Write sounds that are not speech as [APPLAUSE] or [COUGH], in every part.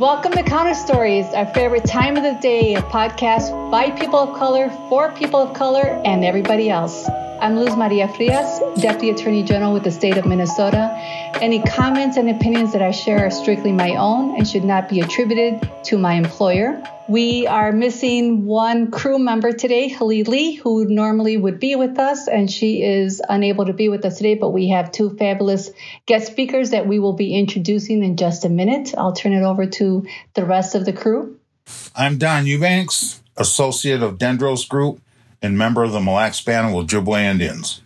Welcome to Counter Stories, our favorite time of the day, a podcast by people of color, for people of color, and everybody else. I'm Luz Maria Frias, Deputy Attorney General with the state of Minnesota. Any comments and opinions that I share are strictly my own and should not be attributed to my employer. We are missing one crew member today, Halili, who normally would be with us, and she is unable to be with us today. But we have two fabulous guest speakers that we will be introducing in just a minute. I'll turn it over to the rest of the crew. I'm Don Eubanks, associate of Dendros Group and member of the Mille Lacs Band of Ojibwe Indians.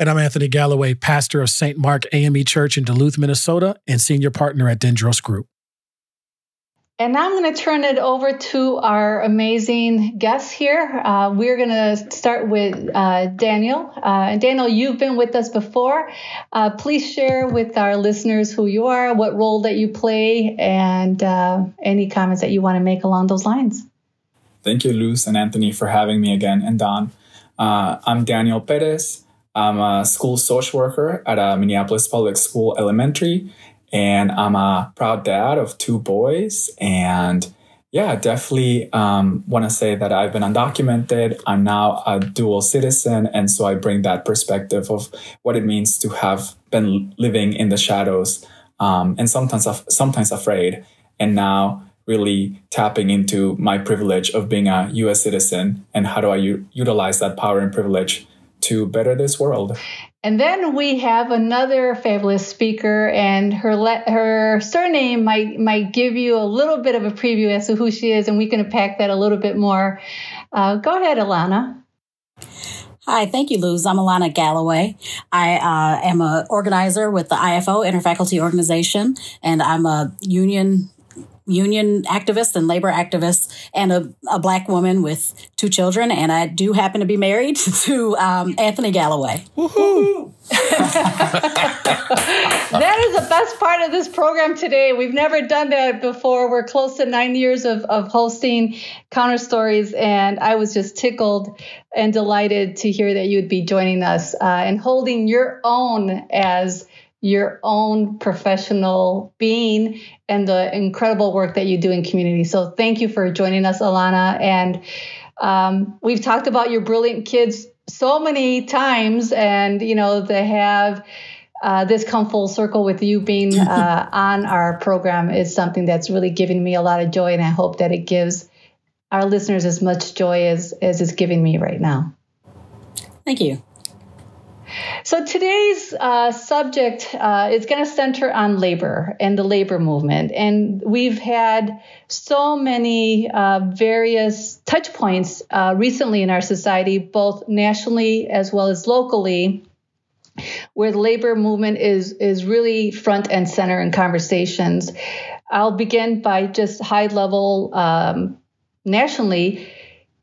And I'm Anthony Galloway, pastor of St. Mark AME Church in Duluth, Minnesota, and senior partner at Dendros Group. And now I'm going to turn it over to our amazing guests here. Uh, we're going to start with uh, Daniel. Uh, Daniel, you've been with us before. Uh, please share with our listeners who you are, what role that you play, and uh, any comments that you want to make along those lines. Thank you, Luz and Anthony, for having me again, and Don. Uh, I'm Daniel Perez. I'm a school social worker at a Minneapolis Public School Elementary and I'm a proud dad of two boys. And yeah, definitely um, want to say that I've been undocumented. I'm now a dual citizen. And so I bring that perspective of what it means to have been living in the shadows um, and sometimes, sometimes afraid. And now really tapping into my privilege of being a US citizen and how do I u- utilize that power and privilege to better this world. And then we have another fabulous speaker, and her le- her surname might might give you a little bit of a preview as to who she is, and we can unpack that a little bit more. Uh, go ahead, Alana. Hi, thank you, Luz. I'm Alana Galloway. I uh, am an organizer with the IFO Interfaculty Organization, and I'm a union union activist and labor activist and a, a black woman with two children. And I do happen to be married [LAUGHS] to um, Anthony Galloway. [LAUGHS] that is the best part of this program today. We've never done that before. We're close to nine years of, of hosting Counter Stories, and I was just tickled and delighted to hear that you would be joining us uh, and holding your own as your own professional being and the incredible work that you do in community. So thank you for joining us, Alana. And um, we've talked about your brilliant kids so many times, and you know they have. Uh, this come full circle with you being [LAUGHS] uh, on our program is something that's really giving me a lot of joy, and I hope that it gives our listeners as much joy as as it's giving me right now. Thank you. So today's uh, subject uh, is going to center on labor and the labor movement, and we've had so many uh, various touch points uh, recently in our society, both nationally as well as locally, where the labor movement is is really front and center in conversations. I'll begin by just high level um, nationally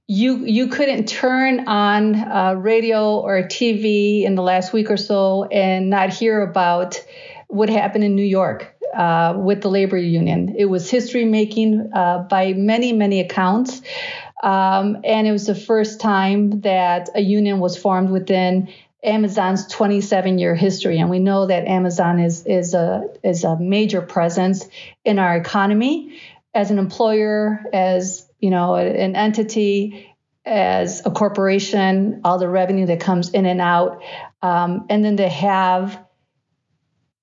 you you couldn't turn on uh, radio or TV in the last week or so and not hear about what happened in New York uh, with the labor union. It was history making uh, by many many accounts, um, and it was the first time that a union was formed within Amazon's 27 year history. And we know that Amazon is is a is a major presence in our economy as an employer as you know, an entity as a corporation, all the revenue that comes in and out, um, and then to have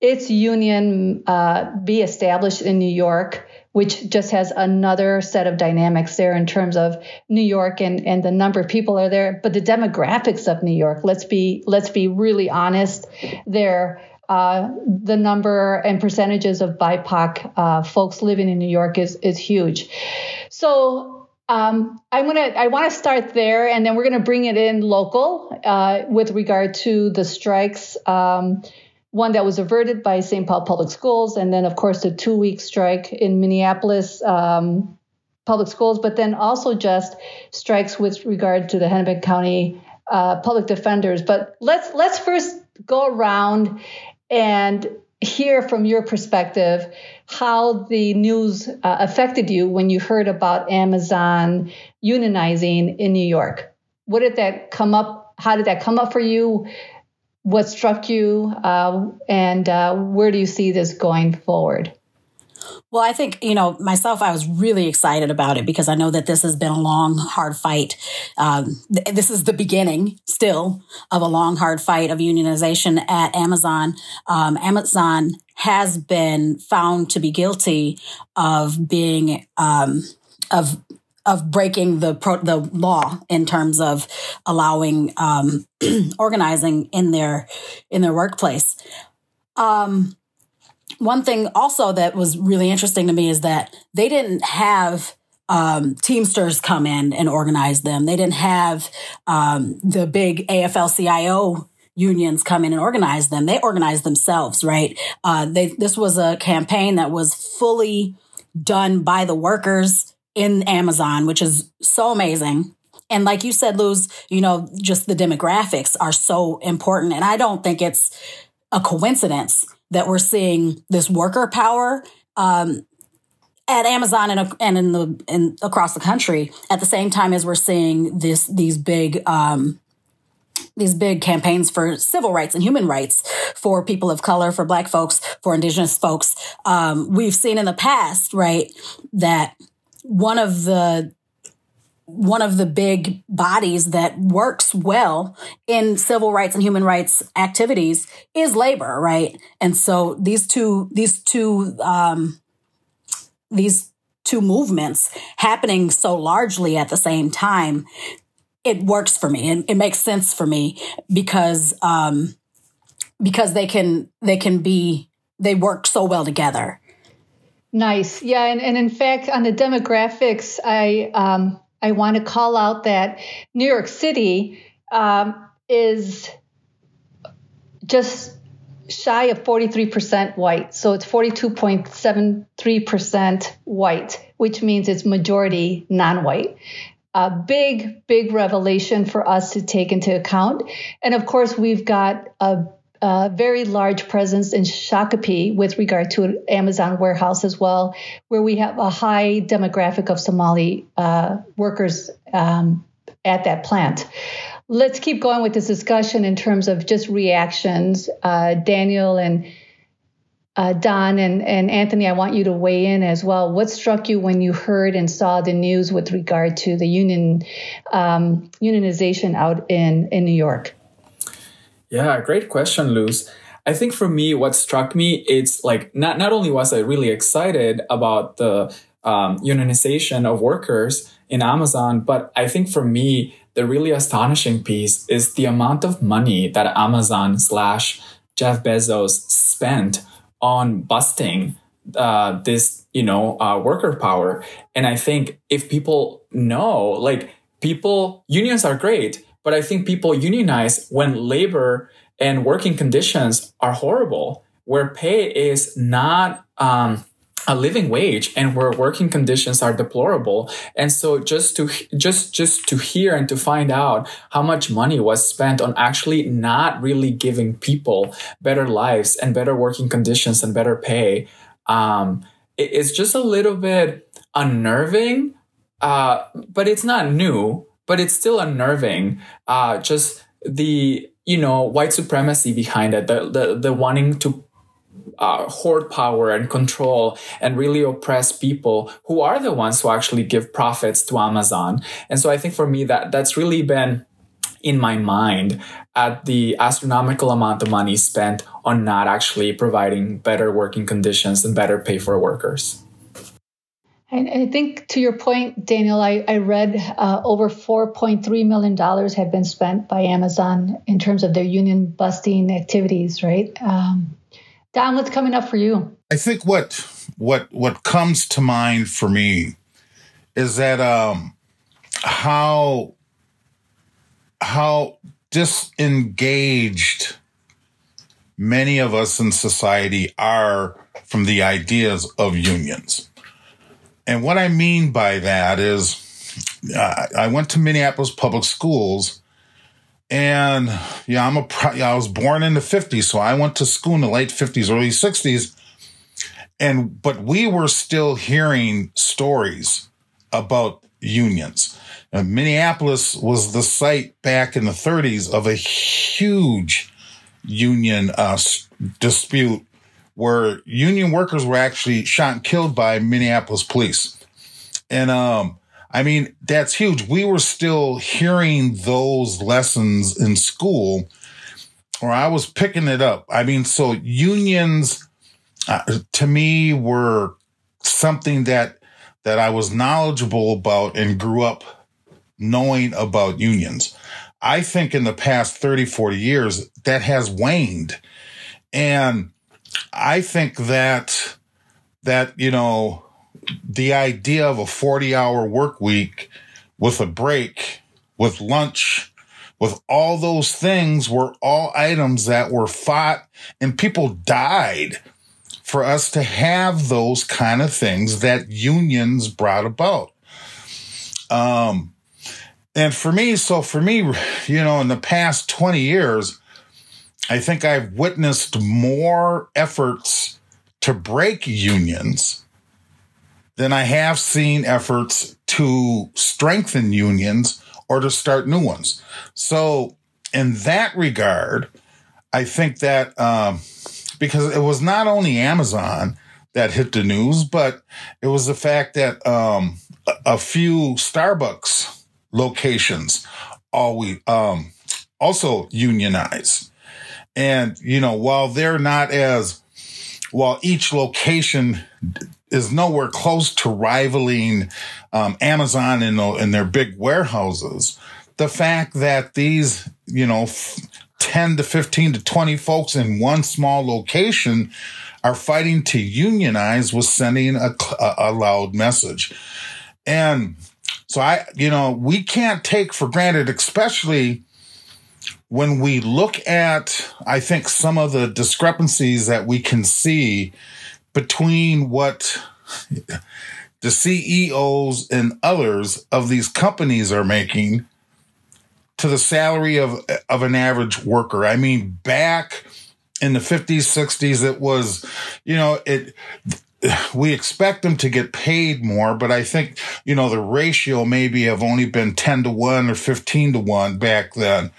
its union uh, be established in New York, which just has another set of dynamics there in terms of New York and, and the number of people are there, but the demographics of New York. Let's be let's be really honest there. Uh, the number and percentages of BIPOC uh, folks living in New York is is huge. So um, I'm gonna I want to start there, and then we're gonna bring it in local uh, with regard to the strikes. Um, one that was averted by St. Paul Public Schools, and then of course the two week strike in Minneapolis. Um, public schools, but then also just strikes with regard to the Hennepin County uh, public defenders. But let's let's first go around and hear from your perspective how the news uh, affected you when you heard about Amazon unionizing in New York. What did that come up? How did that come up for you? What struck you? Uh, and uh, where do you see this going forward? Well, I think, you know, myself, I was really excited about it because I know that this has been a long, hard fight. Um, th- this is the beginning still of a long, hard fight of unionization at Amazon. Um, Amazon has been found to be guilty of being, um, of of breaking the pro- the law in terms of allowing um, [CLEARS THROAT] organizing in their in their workplace. Um, one thing also that was really interesting to me is that they didn't have um, Teamsters come in and organize them. They didn't have um, the big AFL CIO unions come in and organize them. They organized themselves, right? Uh, they, this was a campaign that was fully done by the workers in Amazon, which is so amazing. And like you said, Luz, you know, just the demographics are so important. And I don't think it's a coincidence that we're seeing this worker power um, at Amazon and, and in the and across the country at the same time as we're seeing this these big um, these big campaigns for civil rights and human rights for people of color, for Black folks, for Indigenous folks. Um, we've seen in the past, right, that one of the one of the big bodies that works well in civil rights and human rights activities is labor, right? And so these two, these two, um, these two movements happening so largely at the same time, it works for me and it makes sense for me because, um, because they can, they can be, they work so well together. Nice. Yeah. And, and in fact, on the demographics, I, um, I want to call out that New York City um, is just shy of 43% white. So it's 42.73% white, which means it's majority non white. A big, big revelation for us to take into account. And of course, we've got a a very large presence in Shakopee with regard to an Amazon warehouse as well, where we have a high demographic of Somali uh, workers um, at that plant. Let's keep going with this discussion in terms of just reactions. Uh, Daniel and uh, Don and, and Anthony, I want you to weigh in as well. What struck you when you heard and saw the news with regard to the union um, unionization out in, in New York? Yeah, great question, Luz. I think for me, what struck me, it's like not not only was I really excited about the um, unionization of workers in Amazon, but I think for me, the really astonishing piece is the amount of money that Amazon slash Jeff Bezos spent on busting uh, this, you know, uh, worker power. And I think if people know, like people, unions are great, but I think people unionize when labor and working conditions are horrible, where pay is not um, a living wage and where working conditions are deplorable. And so just to just just to hear and to find out how much money was spent on actually not really giving people better lives and better working conditions and better pay um, it, it's just a little bit unnerving uh, but it's not new but it's still unnerving. Uh, just the you know white supremacy behind it, the the, the wanting to uh, hoard power and control and really oppress people who are the ones who actually give profits to Amazon. And so I think for me that that's really been in my mind at the astronomical amount of money spent on not actually providing better working conditions and better pay for workers. And I think to your point, Daniel, I, I read uh, over $4.3 million had been spent by Amazon in terms of their union busting activities, right? Um, Don, what's coming up for you? I think what what what comes to mind for me is that um, how how disengaged many of us in society are from the ideas of unions. And what I mean by that is, uh, I went to Minneapolis public schools, and yeah, I'm a I was born in the '50s, so I went to school in the late '50s, early '60s, and but we were still hearing stories about unions. Minneapolis was the site back in the 30s of a huge union uh, dispute where union workers were actually shot and killed by Minneapolis police. And um, I mean, that's huge. We were still hearing those lessons in school, or I was picking it up. I mean, so unions uh, to me were something that that I was knowledgeable about and grew up knowing about unions. I think in the past 30, 40 years, that has waned. And I think that, that, you know, the idea of a 40 hour work week with a break, with lunch, with all those things were all items that were fought and people died for us to have those kind of things that unions brought about. Um, and for me, so for me, you know, in the past 20 years, I think I've witnessed more efforts to break unions than I have seen efforts to strengthen unions or to start new ones. So, in that regard, I think that um, because it was not only Amazon that hit the news, but it was the fact that um, a, few Starbucks locations always um, also unionize. And you know, while they're not as while each location is nowhere close to rivaling um, Amazon in, in their big warehouses, the fact that these, you know, 10 to 15 to 20 folks in one small location are fighting to unionize was sending a, a, loud message. And so I, you know, we can't take for granted, especially when we look at, I think, some of the discrepancies that we can see between what the CEOs and others of these companies are making to the salary of of an average worker. I mean, back in the 50s, 60s, it was, you know, it we expect them to get paid more, but I think, you know, the ratio maybe have only been 10 to 1 or 15 to 1 back then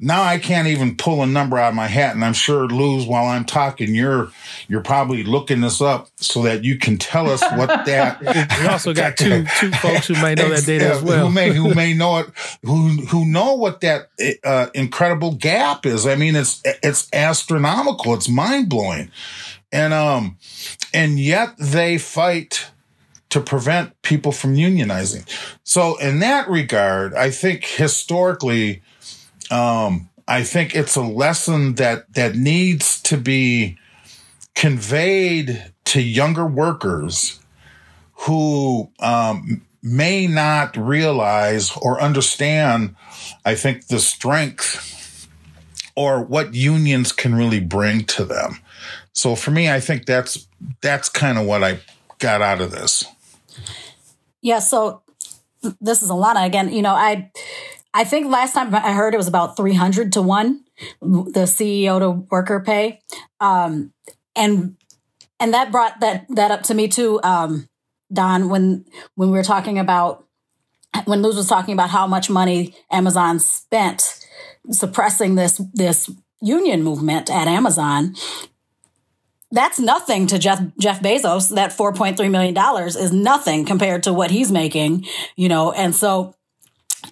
now I can't even pull a number out of my hat, and I'm sure Luz, while I'm talking, you're you're probably looking this up so that you can tell us what [LAUGHS] that. we also got two [LAUGHS] two folks who may know that data as well. Who may who may know it, who who know what that uh, incredible gap is. I mean, it's it's astronomical. It's mind blowing, and um, and yet they fight to prevent people from unionizing. So in that regard, I think historically um, I think it's a lesson that that needs to be conveyed to younger workers who um, may not realize or understand. I think the strength or what unions can really bring to them. So for me, I think that's that's kind of what I got out of this. Yeah. So this is Alana again. You know, I I think last time I heard it was about 300 to 1 the CEO to worker pay. Um, and and that brought that that up to me too um, Don when when we were talking about when Luz was talking about how much money Amazon spent suppressing this this union movement at Amazon that's nothing to Jeff Jeff Bezos. That four point three million dollars is nothing compared to what he's making, you know. And so,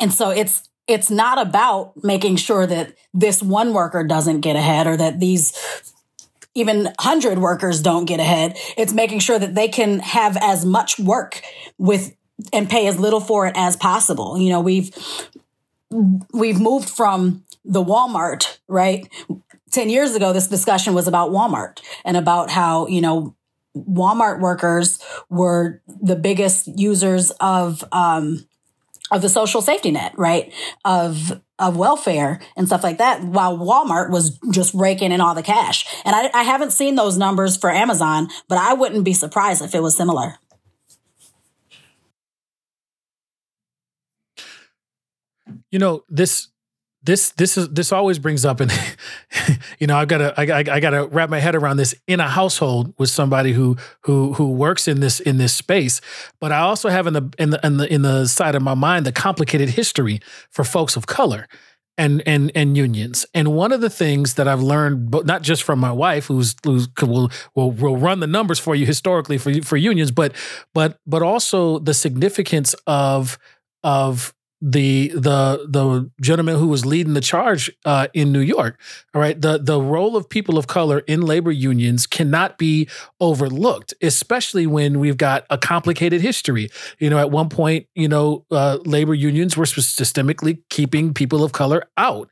and so it's it's not about making sure that this one worker doesn't get ahead or that these even 100 workers don't get ahead. It's making sure that they can have as much work with and pay as little for it as possible. You know, we've we've moved from the Walmart, right? 10 years ago this discussion was about Walmart and about how, you know, Walmart workers were the biggest users of um, of the social safety net, right? Of of welfare and stuff like that, while Walmart was just raking in all the cash. And I, I haven't seen those numbers for Amazon, but I wouldn't be surprised if it was similar. You know, this this this is this always brings up and [LAUGHS] you know i've got to I, I got to wrap my head around this in a household with somebody who who who works in this in this space but i also have in the in the in the in the side of my mind the complicated history for folks of color and and and unions. And one of the things that I've learned, but not just from my wife, who's who's will will will run the numbers for you historically for for unions, but but but also the significance of of the the the gentleman who was leading the charge uh, in New York. All right, the the role of people of color in labor unions cannot be overlooked, especially when we've got a complicated history. You know, at one point, you know, uh, labor unions were systemically keeping people of color out.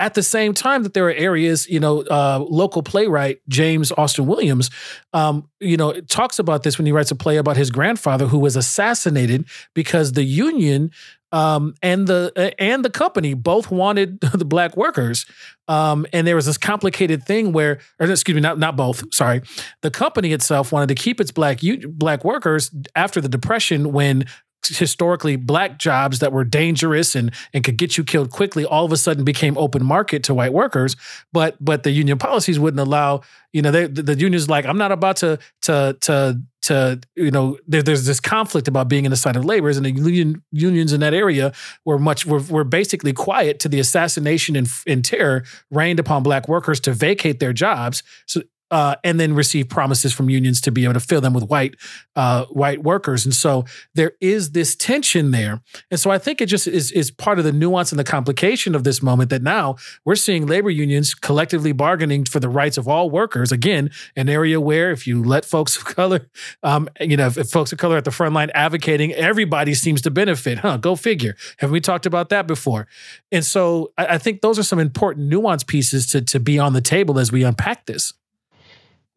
At the same time, that there are areas, you know, uh, local playwright James Austin Williams, um, you know, talks about this when he writes a play about his grandfather who was assassinated because the union um, and the and the company both wanted [LAUGHS] the black workers. Um, and there was this complicated thing where, or excuse me, not not both. Sorry, the company itself wanted to keep its black black workers after the depression when historically black jobs that were dangerous and and could get you killed quickly all of a sudden became open market to white workers. But but the union policies wouldn't allow you know they, the, the union's like i'm not about to to to to you know there, there's this conflict about being in the side of labor. And the union, unions in that area were much were, were basically quiet to the assassination and, and terror rained upon black workers to vacate their jobs. So uh, and then receive promises from unions to be able to fill them with white uh, white workers. And so there is this tension there. And so I think it just is is part of the nuance and the complication of this moment that now we're seeing labor unions collectively bargaining for the rights of all workers. Again, an area where if you let folks of [LAUGHS] color, um, you know, if, if folks of color at the front line advocating, everybody seems to benefit. Huh? Go figure. Have we talked about that before? And so I, I think those are some important nuance pieces to to be on the table as we unpack this.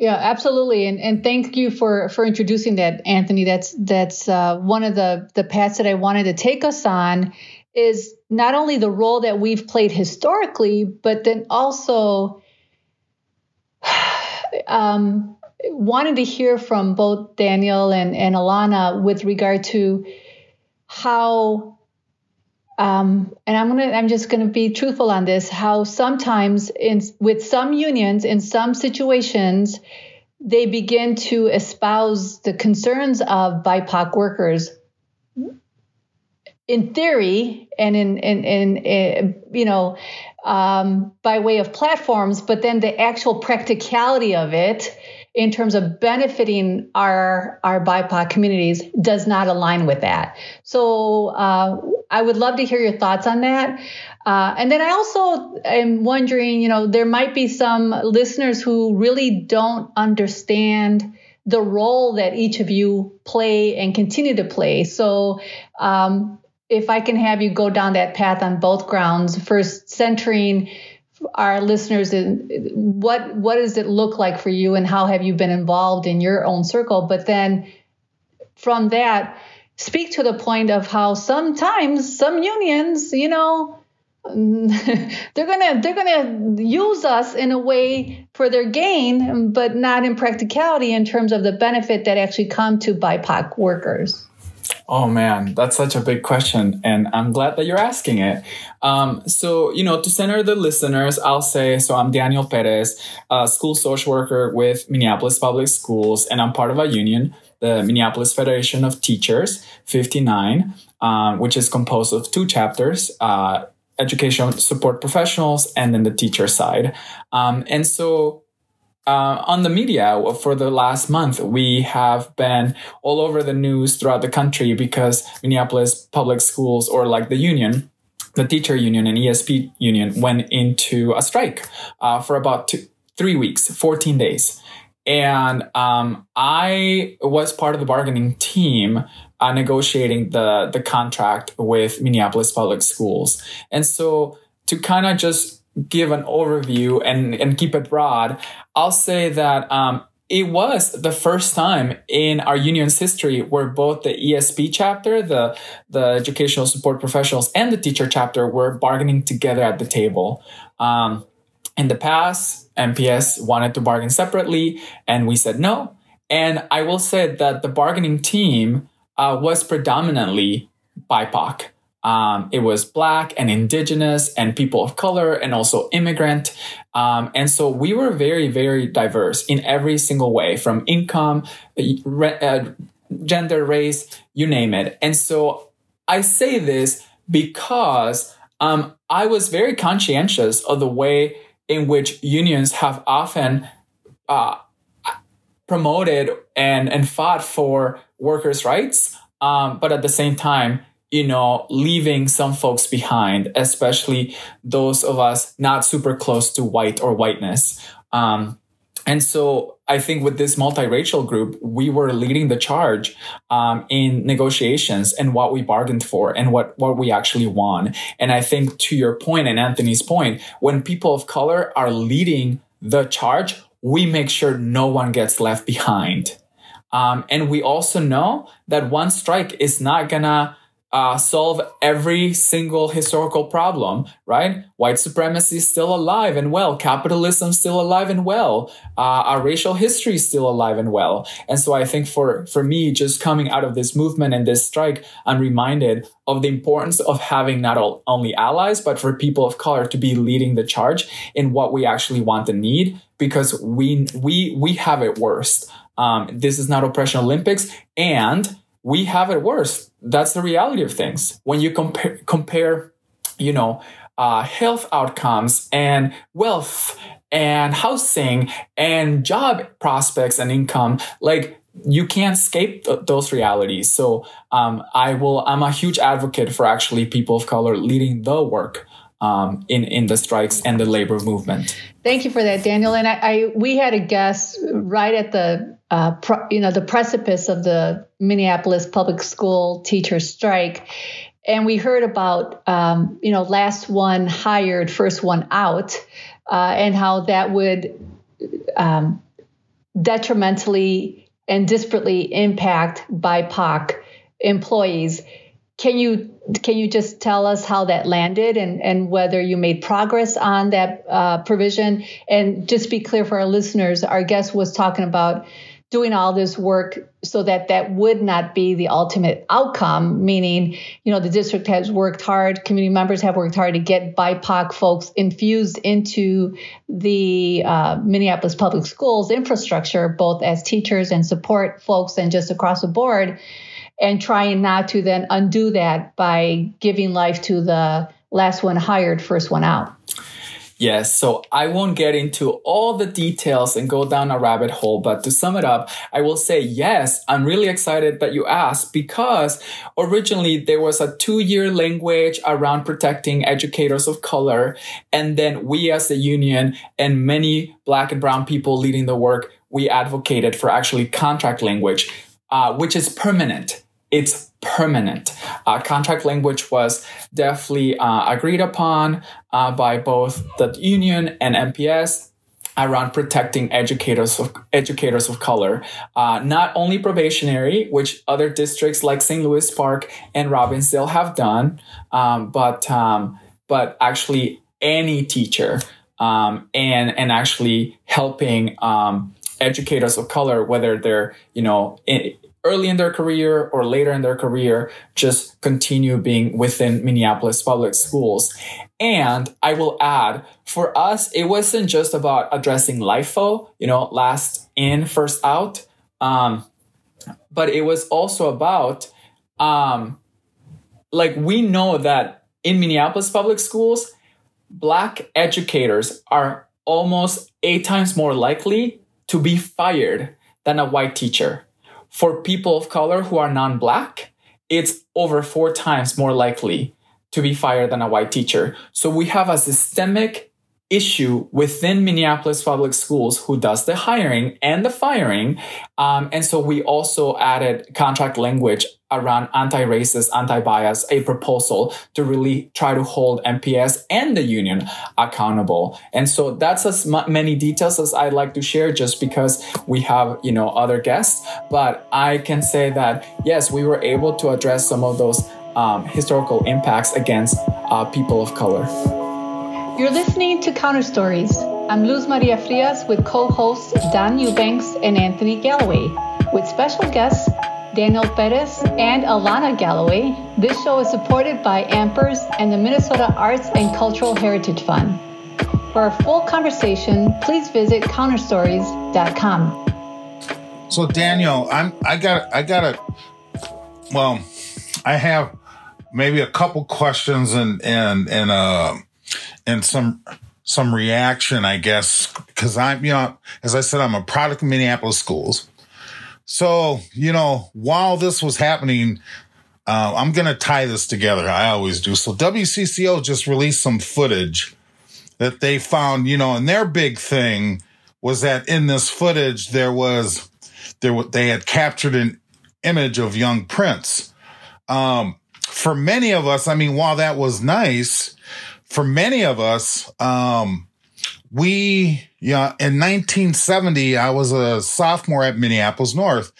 Yeah, absolutely, and and thank you for for introducing that, Anthony. That's that's uh, one of the the paths that I wanted to take us on is not only the role that we've played historically, but then also [SIGHS] um, wanted to hear from both Daniel and and Alana with regard to how um, and I'm gonna I'm just gonna be truthful on this. How sometimes in with some unions in some situations they begin to espouse the concerns of BIPOC workers in theory and in in, in, in you know um, by way of platforms, but then the actual practicality of it in terms of benefiting our our BIPOC communities does not align with that. So uh, I would love to hear your thoughts on that. Uh, and then I also am wondering, you know, there might be some listeners who really don't understand the role that each of you play and continue to play. So um, if I can have you go down that path on both grounds, first centering our listeners in what what does it look like for you and how have you been involved in your own circle? But then from that speak to the point of how sometimes some unions you know [LAUGHS] they're gonna they're gonna use us in a way for their gain but not in practicality in terms of the benefit that actually come to bipoc workers Oh man, that's such a big question, and I'm glad that you're asking it. Um, so, you know, to center the listeners, I'll say so. I'm Daniel Perez, a school social worker with Minneapolis Public Schools, and I'm part of a union, the Minneapolis Federation of Teachers, 59, um, which is composed of two chapters. Uh, education support professionals and then the teacher side. Um, and so uh, on the media for the last month, we have been all over the news throughout the country because Minneapolis public schools, or like the union, the teacher union and ESP union, went into a strike uh, for about two, three weeks, 14 days. And um, I was part of the bargaining team uh, negotiating the, the contract with Minneapolis public schools. And so to kind of just give an overview and, and keep it broad, I'll say that um, it was the first time in our union's history where both the ESP chapter, the, the educational support professionals, and the teacher chapter were bargaining together at the table. Um, in the past, MPS wanted to bargain separately, and we said no. And I will say that the bargaining team uh, was predominantly BIPOC. Um, it was black and indigenous and people of color and also immigrant. Um, and so we were very, very diverse in every single way from income, uh, gender, race, you name it. And so I say this because um, I was very conscientious of the way in which unions have often uh, promoted and, and fought for workers' rights, um, but at the same time, you know, leaving some folks behind, especially those of us not super close to white or whiteness. Um, and so I think with this multiracial group, we were leading the charge um, in negotiations and what we bargained for and what, what we actually won. And I think to your point and Anthony's point, when people of color are leading the charge, we make sure no one gets left behind. Um, and we also know that one strike is not gonna uh, solve every single historical problem, right? White supremacy is still alive and well. Capitalism is still alive and well. Uh, our racial history is still alive and well. And so I think for, for me, just coming out of this movement and this strike, I'm reminded of the importance of having not all, only allies, but for people of color to be leading the charge in what we actually want and need because we, we, we have it worst. Um, this is not oppression Olympics and we have it worse. That's the reality of things. When you compare, compare, you know, uh, health outcomes and wealth and housing and job prospects and income, like you can't escape th- those realities. So um, I will. I'm a huge advocate for actually people of color leading the work um, in in the strikes and the labor movement. Thank you for that, Daniel. And I, I we had a guest right at the uh, pro, you know the precipice of the Minneapolis public school teacher strike, and we heard about um, you know last one hired, first one out, uh, and how that would um, detrimentally and disparately impact BIPOC employees. Can you can you just tell us how that landed and, and whether you made progress on that uh, provision? And just be clear for our listeners, our guest was talking about doing all this work so that that would not be the ultimate outcome meaning you know the district has worked hard community members have worked hard to get bipoc folks infused into the uh, minneapolis public schools infrastructure both as teachers and support folks and just across the board and trying not to then undo that by giving life to the last one hired, first one out. Yes, so I won't get into all the details and go down a rabbit hole, but to sum it up, I will say yes, I'm really excited that you asked because originally there was a two year language around protecting educators of color. And then we as the union and many black and brown people leading the work, we advocated for actually contract language, uh, which is permanent it's permanent. Uh, contract language was definitely uh, agreed upon uh, by both the union and MPS around protecting educators of educators of color, uh, not only probationary, which other districts like St. Louis Park and Robbinsdale have done, um, but um, but actually any teacher um, and and actually helping um, educators of color, whether they're you know in, early in their career or later in their career just continue being within Minneapolis public schools. And I will add, for us, it wasn't just about addressing LIFO, you know, last in, first out, um, but it was also about, um, like, we know that in Minneapolis public schools, Black educators are almost eight times more likely to be fired than a white teacher for people of color who are non black, it's over four times more likely to be fired than a white teacher. So we have a systemic issue within Minneapolis public schools who does the hiring and the firing. Um, and so we also added contract language around anti-racist, anti-bias, a proposal to really try to hold MPS and the union accountable. And so that's as many details as I'd like to share just because we have, you know, other guests. But I can say that, yes, we were able to address some of those um, historical impacts against uh, people of color. You're listening to Counter Stories. I'm Luz Maria Frias with co hosts Don Eubanks and Anthony Galloway, with special guests Daniel Perez and Alana Galloway. This show is supported by Ampers and the Minnesota Arts and Cultural Heritage Fund. For a full conversation, please visit counterstories.com. So Daniel, I'm I got I got a well, I have maybe a couple questions and and and uh and some some reaction, I guess, because I'm you know as I said, I'm a product of Minneapolis schools. So you know, while this was happening, uh, I'm going to tie this together. I always do. So WCCO just released some footage that they found, you know, and their big thing was that in this footage there was there they had captured an image of young Prince. Um, for many of us, I mean, while that was nice, for many of us, um, we, yeah, in 1970, I was a sophomore at Minneapolis North,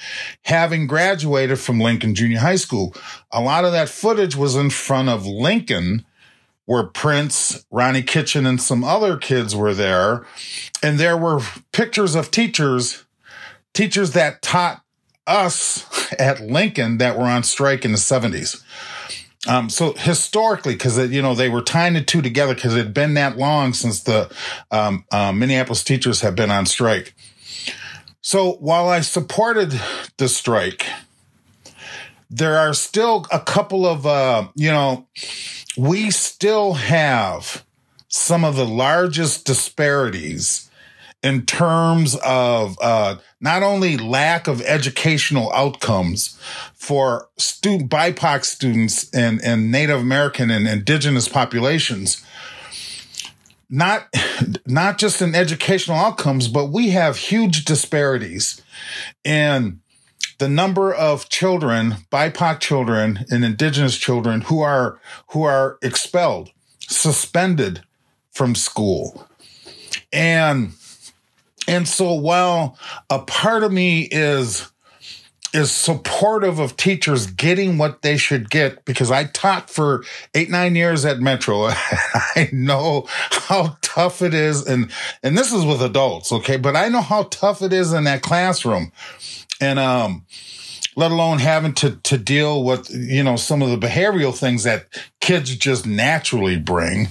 having graduated from Lincoln Junior High School. A lot of that footage was in front of Lincoln, where Prince, Ronnie Kitchen, and some other kids were there. And there were pictures of teachers, teachers that taught us [LAUGHS] at Lincoln that were on strike in the 70s. Um, so historically, because you know they were tying the two together because it had been that long since the um, uh, Minneapolis teachers have been on strike. So while I supported the strike, there are still a couple of uh, you know we still have some of the largest disparities in terms of uh, not only lack of educational outcomes for student BIPOC students and, and Native American and indigenous populations, not not just in educational outcomes, but we have huge disparities in the number of children, BIPOC children and indigenous children who are who are expelled, suspended from school. And and so while a part of me is is supportive of teachers getting what they should get because I taught for eight, nine years at Metro. [LAUGHS] I know how tough it is. And, and this is with adults. Okay. But I know how tough it is in that classroom. And, um, let alone having to, to deal with, you know, some of the behavioral things that kids just naturally bring.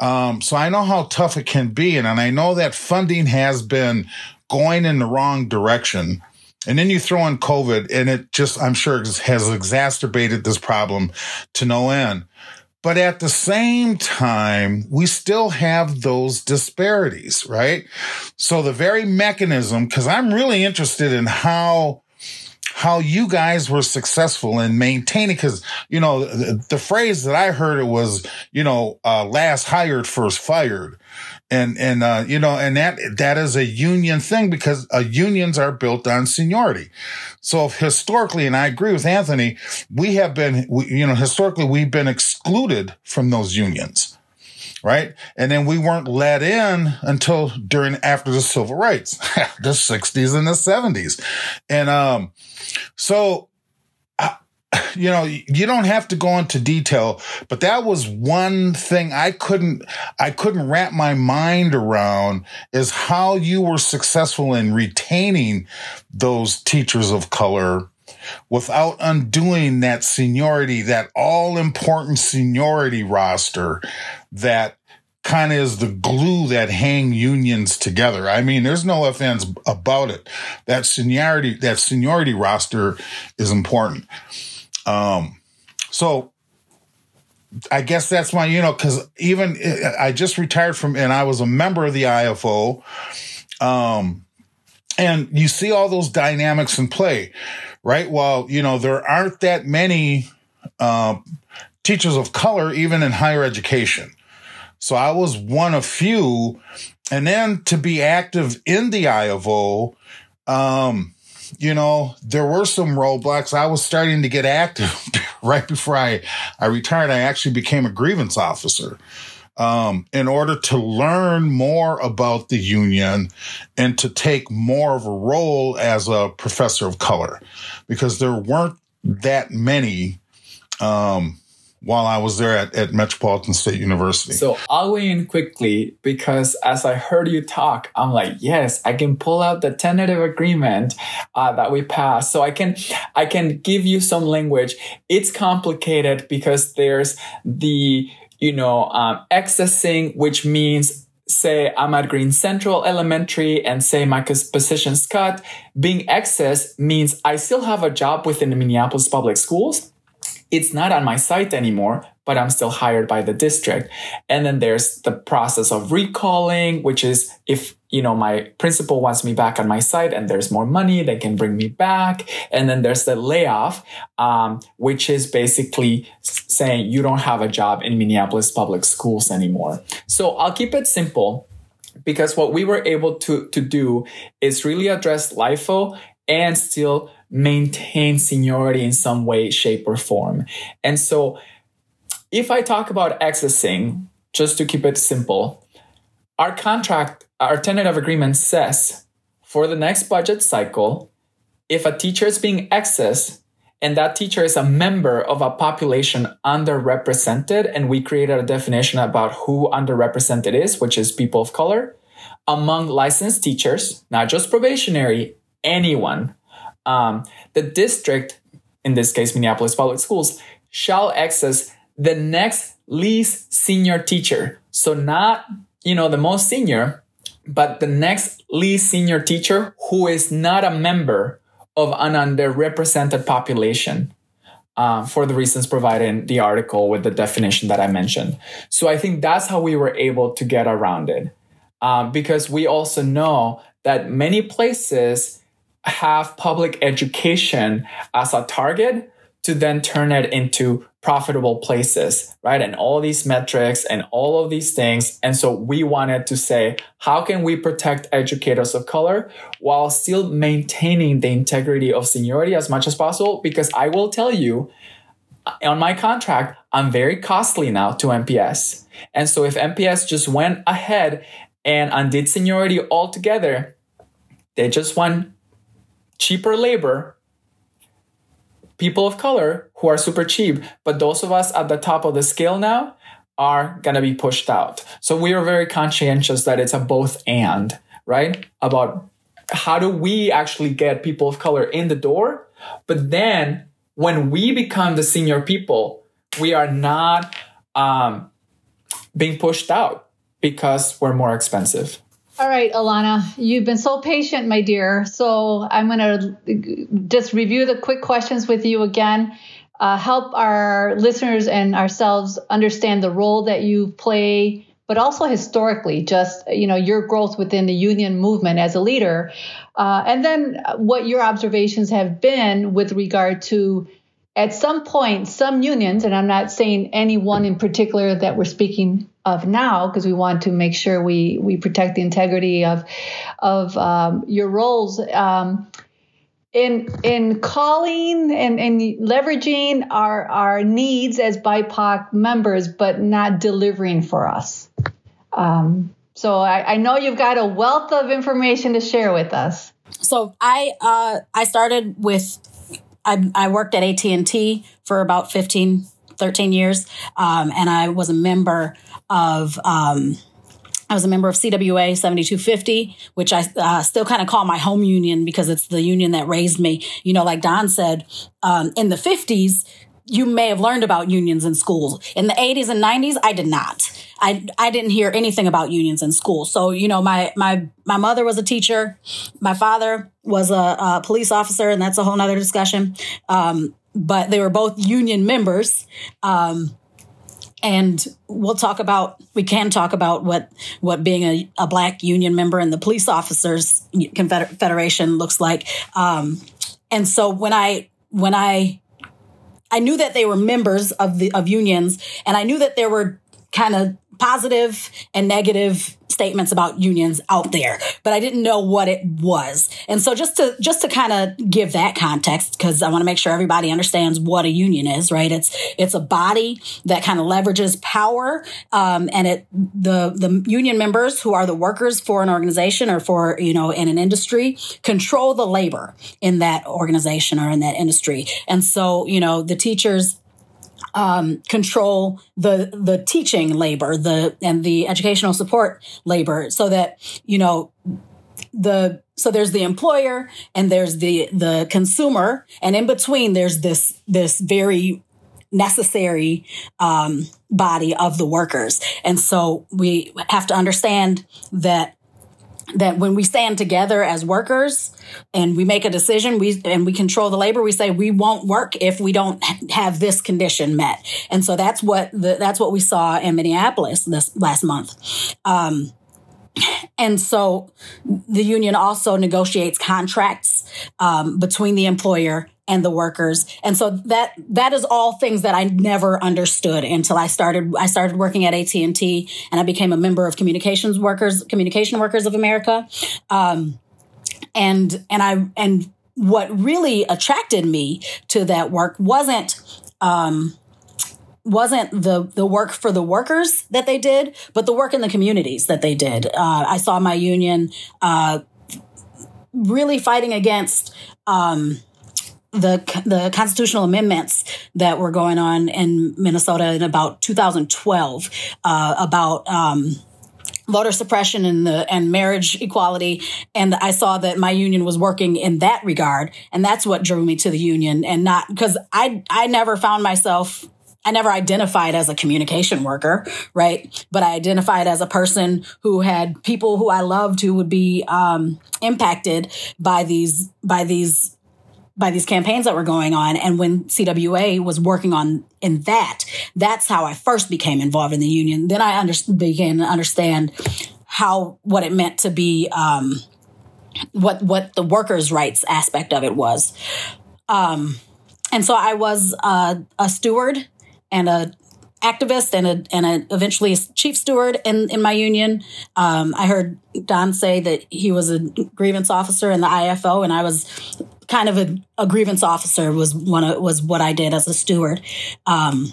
Um, so I know how tough it can be. And, and I know that funding has been going in the wrong direction. And then you throw in COVID and it just, I'm sure has exacerbated this problem to no end. But at the same time, we still have those disparities, right? So the very mechanism, because I'm really interested in how how you guys were successful in maintaining because you know the, the, phrase that i heard it was you know uh, last hired first fired. And and uh, you know and that that is a union thing because uh, unions are built on seniority. So historically and i agree with anthony we have been we, you know historically we've been excluded from those unions right? And then we weren't let in until during after the civil rights, [LAUGHS] the 60s and the 70s. And um so you know, you don't have to go into detail, but that was one thing I couldn't, I couldn't wrap my mind around is how you were successful in retaining those teachers of color without undoing that seniority, that all important seniority roster that kind of is the glue that hang unions together. I mean, there's no offense about it. That seniority, that seniority roster is important. Um, so I guess that's my, you know, cause even I just retired from, and I was a member of the IFO. Um, and you see all those dynamics in play, right? Well, you know, there aren't that many, uh, teachers of color, even in higher education. So I was one of few. And then to be active in the IFO, um, you know, there were some roadblocks. I was starting to get active [LAUGHS] right before I, I retired. I actually became a grievance officer. Um, in order to learn more about the union and to take more of a role as a professor of color, because there weren't that many um, while I was there at, at Metropolitan State University. So I'll weigh in quickly because as I heard you talk, I'm like, yes, I can pull out the tentative agreement uh, that we passed. So I can, I can give you some language. It's complicated because there's the, you know, um, excessing, which means say I'm at Green Central Elementary and say my position's cut, being excess means I still have a job within the Minneapolis Public Schools it's not on my site anymore, but I'm still hired by the district. And then there's the process of recalling, which is if, you know, my principal wants me back on my site and there's more money, they can bring me back. And then there's the layoff, um, which is basically saying you don't have a job in Minneapolis public schools anymore. So I'll keep it simple because what we were able to, to do is really address LIFO and still maintain seniority in some way, shape, or form. And so if I talk about excessing, just to keep it simple, our contract, our tentative agreement says for the next budget cycle, if a teacher is being excessed and that teacher is a member of a population underrepresented, and we created a definition about who underrepresented is, which is people of color, among licensed teachers, not just probationary, anyone um, the district, in this case, Minneapolis Public Schools, shall excess the next least senior teacher. So not, you know, the most senior, but the next least senior teacher who is not a member of an underrepresented population. Uh, for the reasons provided in the article with the definition that I mentioned. So I think that's how we were able to get around it. Uh, because we also know that many places have public education as a target to then turn it into profitable places, right? And all these metrics and all of these things. And so we wanted to say, how can we protect educators of color while still maintaining the integrity of seniority as much as possible? Because I will tell you, on my contract, I'm very costly now to MPS. And so if MPS just went ahead and undid seniority altogether, they just want cheaper labor, people of color who are super cheap, but those of us at the top of the scale now are going to be pushed out. So we are very conscientious that it's a both and, right? About how do we actually get people of color in the door? But then when we become the senior people, we are not um, being pushed out because we're more expensive. All right, Alana, you've been so patient, my dear. So I'm going to just review the quick questions with you again. Uh, help our listeners and ourselves understand the role that you play, but also historically, just you know your growth within the union movement as a leader, uh, and then what your observations have been with regard to at some point, some unions, and I'm not saying any one in particular that we're speaking of now, because we want to make sure we we protect the integrity of of um, your roles. Um, in in calling and, and leveraging our our needs as BIPOC members, but not delivering for us. Um, so I, I know you've got a wealth of information to share with us. So I uh, I started with I, I worked at AT&T for about 15, 13 years. Um, and I was a member of, um, I was a member of CWA 7250, which I uh, still kind of call my home union because it's the union that raised me. You know, like Don said, um, in the 50s, you may have learned about unions in schools. In the 80s and 90s, I did not. I, I didn't hear anything about unions in school. So, you know, my, my, my mother was a teacher. My father was a, a police officer, and that's a whole nother discussion. Um, but they were both union members. Um, and we'll talk about we can talk about what what being a, a black union member in the police officers confederation looks like um, and so when i when i I knew that they were members of the of unions, and I knew that there were kind of positive and negative statements about unions out there, but I didn't know what it was. And so just to just to kind of give that context because I want to make sure everybody understands what a union is, right? It's it's a body that kind of leverages power um, and it the the union members who are the workers for an organization or for, you know, in an industry control the labor in that organization or in that industry. And so, you know, the teachers um, control the the teaching labor, the and the educational support labor, so that you know the so there's the employer and there's the the consumer, and in between there's this this very necessary um, body of the workers, and so we have to understand that that when we stand together as workers and we make a decision we and we control the labor we say we won't work if we don't have this condition met. And so that's what the, that's what we saw in minneapolis this last month. Um, and so the union also negotiates contracts um, between the employer and the workers. And so that that is all things that I never understood until I started I started working at AT&T and I became a member of Communications Workers Communication Workers of America. Um, and and I and what really attracted me to that work wasn't um, wasn't the the work for the workers that they did, but the work in the communities that they did. Uh, I saw my union uh, really fighting against. Um, the the constitutional amendments that were going on in Minnesota in about 2012 uh, about um, voter suppression and the and marriage equality and i saw that my union was working in that regard and that's what drew me to the union and not because i i never found myself I never identified as a communication worker, right? But I identified as a person who had people who I loved who would be um, impacted by these by these by these campaigns that were going on. And when CWA was working on in that, that's how I first became involved in the union. Then I under, began to understand how what it meant to be um, what what the workers' rights aspect of it was. Um, and so I was uh, a steward and a activist and a and a eventually a chief steward in in my union. Um, I heard Don say that he was a grievance officer in the IFO, and I was kind of a, a grievance officer was one of, was what I did as a steward. Um,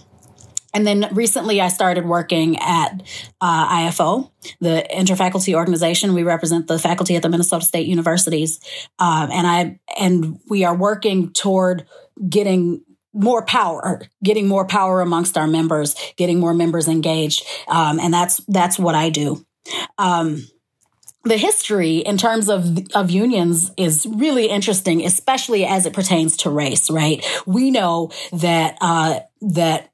and then recently, I started working at uh, IFO, the interfaculty organization. We represent the faculty at the Minnesota State Universities, um, and I and we are working toward getting more power, getting more power amongst our members, getting more members engaged, um, and that's that's what I do. Um, the history in terms of of unions is really interesting, especially as it pertains to race. Right? We know that uh, that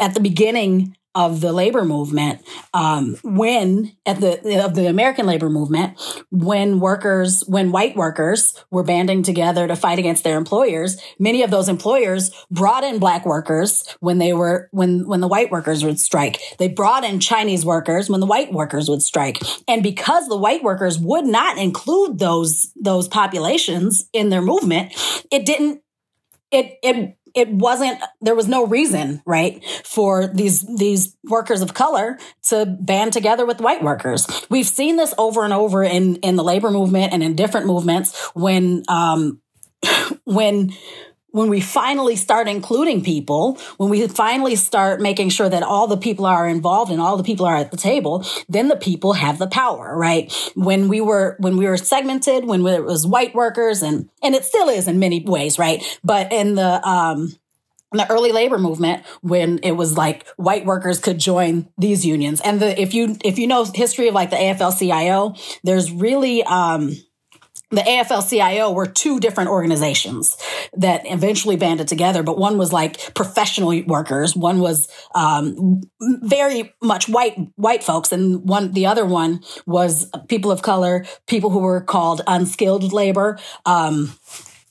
at the beginning of the labor movement um, when at the of the American labor movement when workers when white workers were banding together to fight against their employers many of those employers brought in black workers when they were when when the white workers would strike. They brought in Chinese workers when the white workers would strike. And because the white workers would not include those those populations in their movement it didn't it it it wasn't there was no reason right for these these workers of color to band together with white workers. We've seen this over and over in in the labor movement and in different movements when um [LAUGHS] when when we finally start including people, when we finally start making sure that all the people are involved and all the people are at the table, then the people have the power, right? When we were, when we were segmented, when it was white workers and, and it still is in many ways, right? But in the, um, in the early labor movement when it was like white workers could join these unions and the if you if you know history of like the AFL-CIO there's really um the AFL-CIO were two different organizations that eventually banded together, but one was like professional workers, one was um, very much white white folks, and one the other one was people of color, people who were called unskilled labor. Um,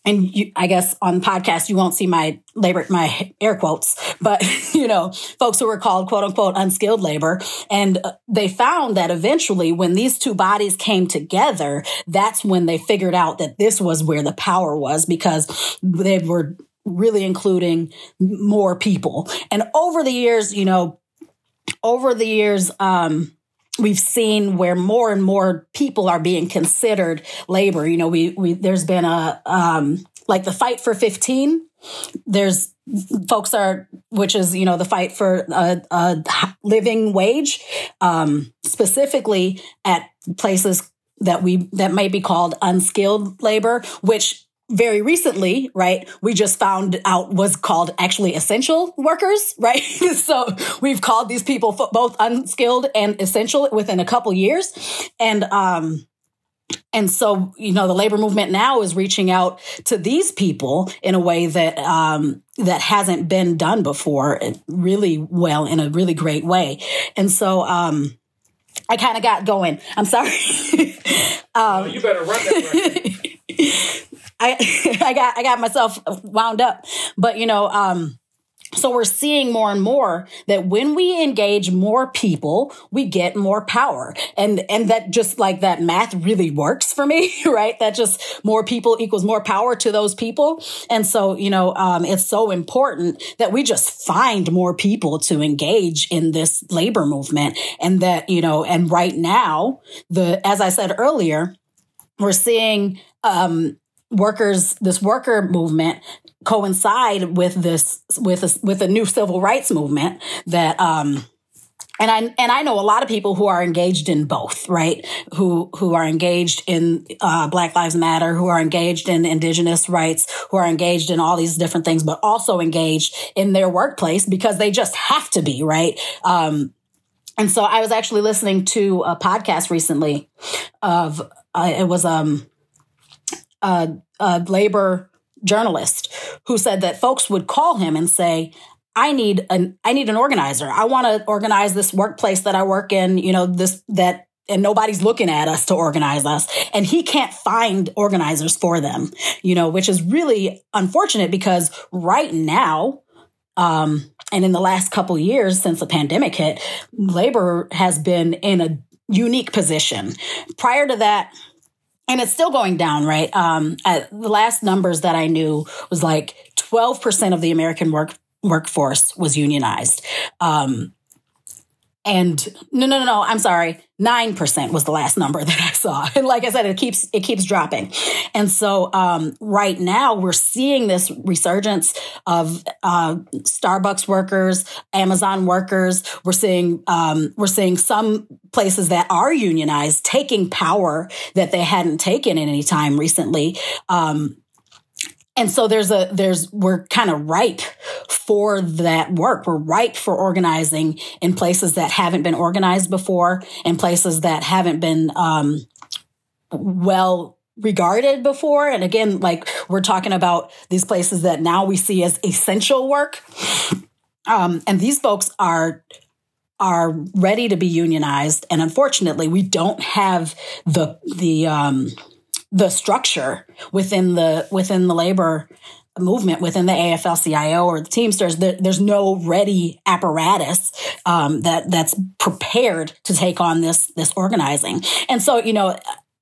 and you, I guess on the podcast you won't see my labor, my air quotes, but [LAUGHS] you know, folks who were called quote unquote unskilled labor. And uh, they found that eventually when these two bodies came together, that's when they figured out that this was where the power was because they were really including more people. And over the years, you know, over the years, um, we've seen where more and more people are being considered labor. You know, we, we there's been a um, like the fight for 15. There's folks are, which is you know the fight for a, a living wage, um, specifically at places that we that might be called unskilled labor, which very recently, right, we just found out was called actually essential workers, [LAUGHS] right? so we've called these people both unskilled and essential within a couple years. And, um, and so, you know, the labor movement now is reaching out to these people in a way that um, that hasn't been done before, really well in a really great way. And so, um, I kind of got going. I'm sorry. [LAUGHS] um, you better run that. [LAUGHS] I [LAUGHS] I got I got myself wound up, but you know, um, so we're seeing more and more that when we engage more people, we get more power. And, and that just like that math really works for me, [LAUGHS] right? That just more people equals more power to those people. And so, you know, um, it's so important that we just find more people to engage in this labor movement. And that, you know, and right now, the, as I said earlier, we're seeing, um, workers this worker movement coincide with this with a, with a new civil rights movement that um and I and I know a lot of people who are engaged in both, right? Who who are engaged in uh, Black Lives Matter, who are engaged in Indigenous rights, who are engaged in all these different things, but also engaged in their workplace because they just have to be, right? Um, and so I was actually listening to a podcast recently of uh, it was um a, a labor journalist who said that folks would call him and say, I need an I need an organizer. I want to organize this workplace that I work in, you know, this that and nobody's looking at us to organize us and he can't find organizers for them you know which is really unfortunate because right now um, and in the last couple years since the pandemic hit labor has been in a unique position prior to that and it's still going down, right? Um, the last numbers that I knew was like 12% of the American work workforce was unionized. Um, and no, no, no, no, I'm sorry. 9% was the last number [LAUGHS] that I saw. And like I said, it keeps, it keeps dropping. And so, um, right now we're seeing this resurgence of, uh, Starbucks workers, Amazon workers. We're seeing, um, we're seeing some places that are unionized taking power that they hadn't taken in any time recently. Um, and so there's a there's we're kind of ripe for that work. We're ripe for organizing in places that haven't been organized before in places that haven't been um, well regarded before. And again like we're talking about these places that now we see as essential work. Um, and these folks are are ready to be unionized. And unfortunately we don't have the the um, the structure within the within the labor movement within the AFL-CIO or the Teamsters. There, there's no ready apparatus um, that that's prepared to take on this this organizing. And so, you know,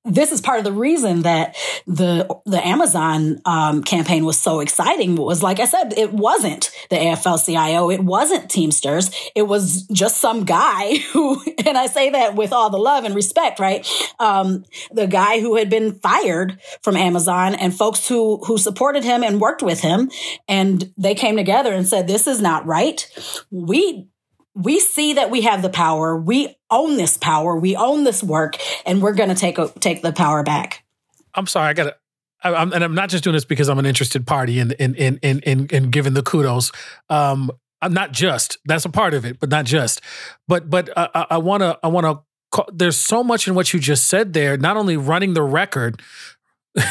this is part of the reason that the the Amazon um, campaign was so exciting. Was like I said, it wasn't the AFL-CIO, it wasn't Teamsters, it was just some guy [LAUGHS] who, and I say that with all the love and respect, right? Um, the guy who had been fired from Amazon and folks who who supported him and worked with him, and they came together and said, "This is not right. We we see that we have the power. We own this power. We own this work, and we're going to take take the power back. I'm sorry, I got to. And I'm not just doing this because I'm an interested party in in in in in, in giving the kudos. Um, I'm not just that's a part of it, but not just. But but uh, I want to I want to. There's so much in what you just said there. Not only running the record, [LAUGHS]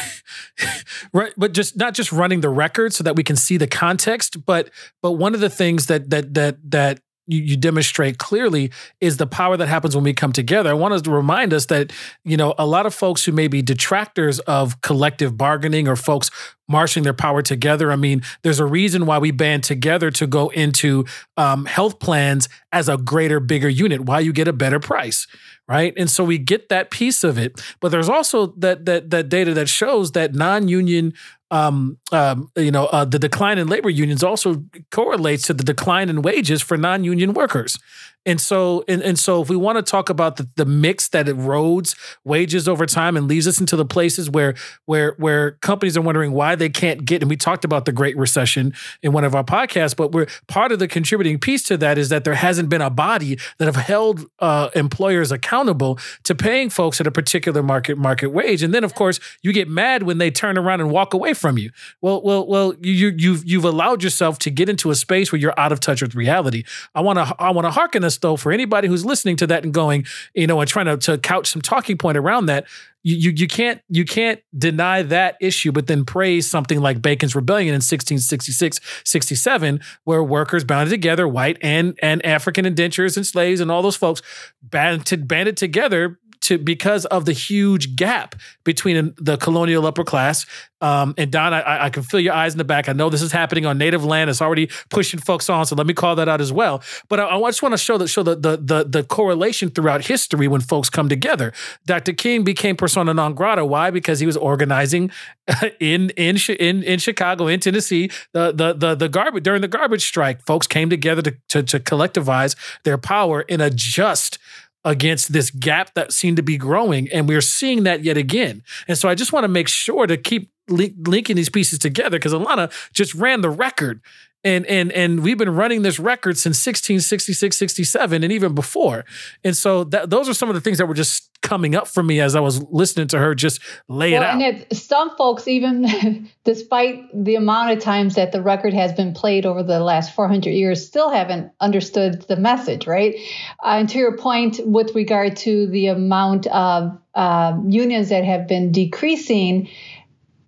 right but just not just running the record so that we can see the context but but one of the things that that that that you, you, demonstrate clearly is the power that happens when we come together. I want to remind us that, you know, a lot of folks who may be detractors of collective bargaining or folks marshaling their power together. I mean, there's a reason why we band together to go into um, health plans as a greater, bigger unit, why you get a better price, right? And so we get that piece of it. But there's also that that that data that shows that non-union um, um, you know, uh, the decline in labor unions also correlates to the decline in wages for non-union workers. And so, and, and so, if we want to talk about the, the mix that erodes wages over time and leads us into the places where where where companies are wondering why they can't get, and we talked about the Great Recession in one of our podcasts, but we're part of the contributing piece to that is that there hasn't been a body that have held uh, employers accountable to paying folks at a particular market market wage. And then, of course, you get mad when they turn around and walk away from you. Well, well, well, you you've you've allowed yourself to get into a space where you're out of touch with reality. I want to I want to harken us though for anybody who's listening to that and going, you know, and trying to, to couch some talking point around that. You, you, you can't you can't deny that issue, but then praise something like Bacon's Rebellion in 1666, 67, where workers banded together, white and and African indentures and slaves and all those folks banded banded together to because of the huge gap between the colonial upper class. Um, and Don, I, I, can feel your eyes in the back. I know this is happening on native land. It's already pushing folks on, so let me call that out as well. But I, I just want to show that show the, the the the correlation throughout history when folks come together. Dr. King became persona non grata. Why? Because he was organizing [LAUGHS] in in in in Chicago, in Tennessee, the the the the garbage during the garbage strike. Folks came together to to, to collectivize their power in a just against this gap that seemed to be growing. And we're seeing that yet again. And so I just want to make sure to keep linking these pieces together because Alana just ran the record and and and we've been running this record since 1666 67 and even before. And so that, those are some of the things that were just coming up for me as i was listening to her just lay well, it out. and it, some folks even [LAUGHS] despite the amount of times that the record has been played over the last 400 years still haven't understood the message right? Uh, and to your point with regard to the amount of uh, unions that have been decreasing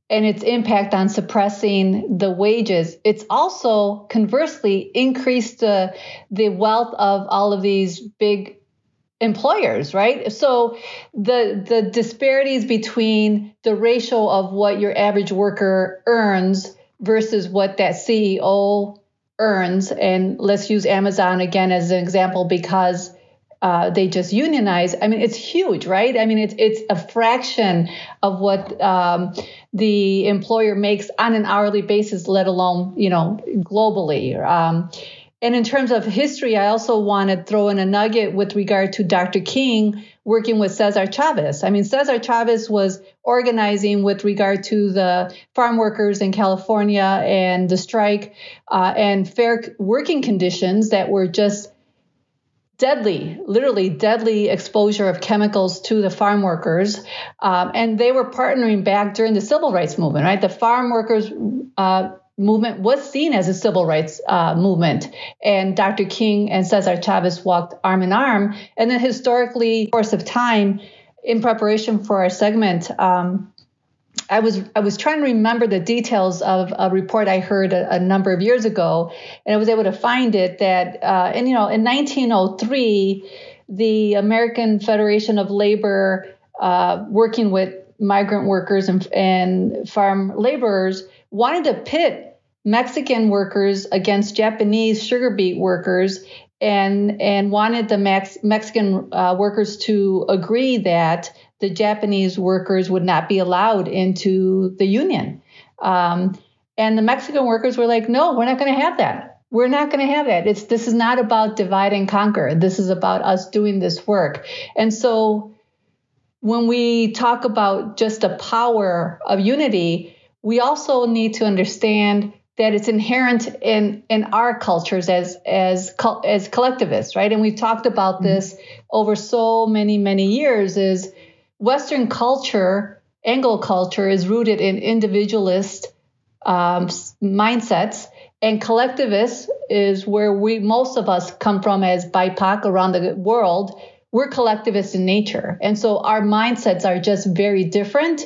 and its impact on suppressing the wages. It's also conversely increased the the wealth of all of these big employers, right? So the the disparities between the ratio of what your average worker earns versus what that CEO earns, and let's use Amazon again as an example because uh, they just unionize. I mean, it's huge, right? I mean, it's it's a fraction of what um, the employer makes on an hourly basis, let alone you know globally. Um, and in terms of history, I also want to throw in a nugget with regard to Dr. King working with Cesar Chavez. I mean, Cesar Chavez was organizing with regard to the farm workers in California and the strike uh, and fair working conditions that were just deadly, literally deadly exposure of chemicals to the farm workers. Um, and they were partnering back during the civil rights movement, right? The farm workers uh, movement was seen as a civil rights uh, movement. And Dr. King and Cesar Chavez walked arm in arm. And then historically, course of time, in preparation for our segment, um, I was I was trying to remember the details of a report I heard a, a number of years ago, and I was able to find it that uh, and you know in 1903 the American Federation of Labor, uh, working with migrant workers and, and farm laborers, wanted to pit Mexican workers against Japanese sugar beet workers and and wanted the Mex- Mexican uh, workers to agree that the Japanese workers would not be allowed into the union. Um, and the Mexican workers were like, no, we're not going to have that. We're not going to have that. It's this is not about divide and conquer. This is about us doing this work. And so when we talk about just the power of unity, we also need to understand that it's inherent in in our cultures as as as collectivists, right? And we've talked about mm-hmm. this over so many many years. Is Western culture, Anglo culture, is rooted in individualist um, mindsets, and collectivist is where we most of us come from as BIPOC around the world we're collectivist in nature. And so our mindsets are just very different.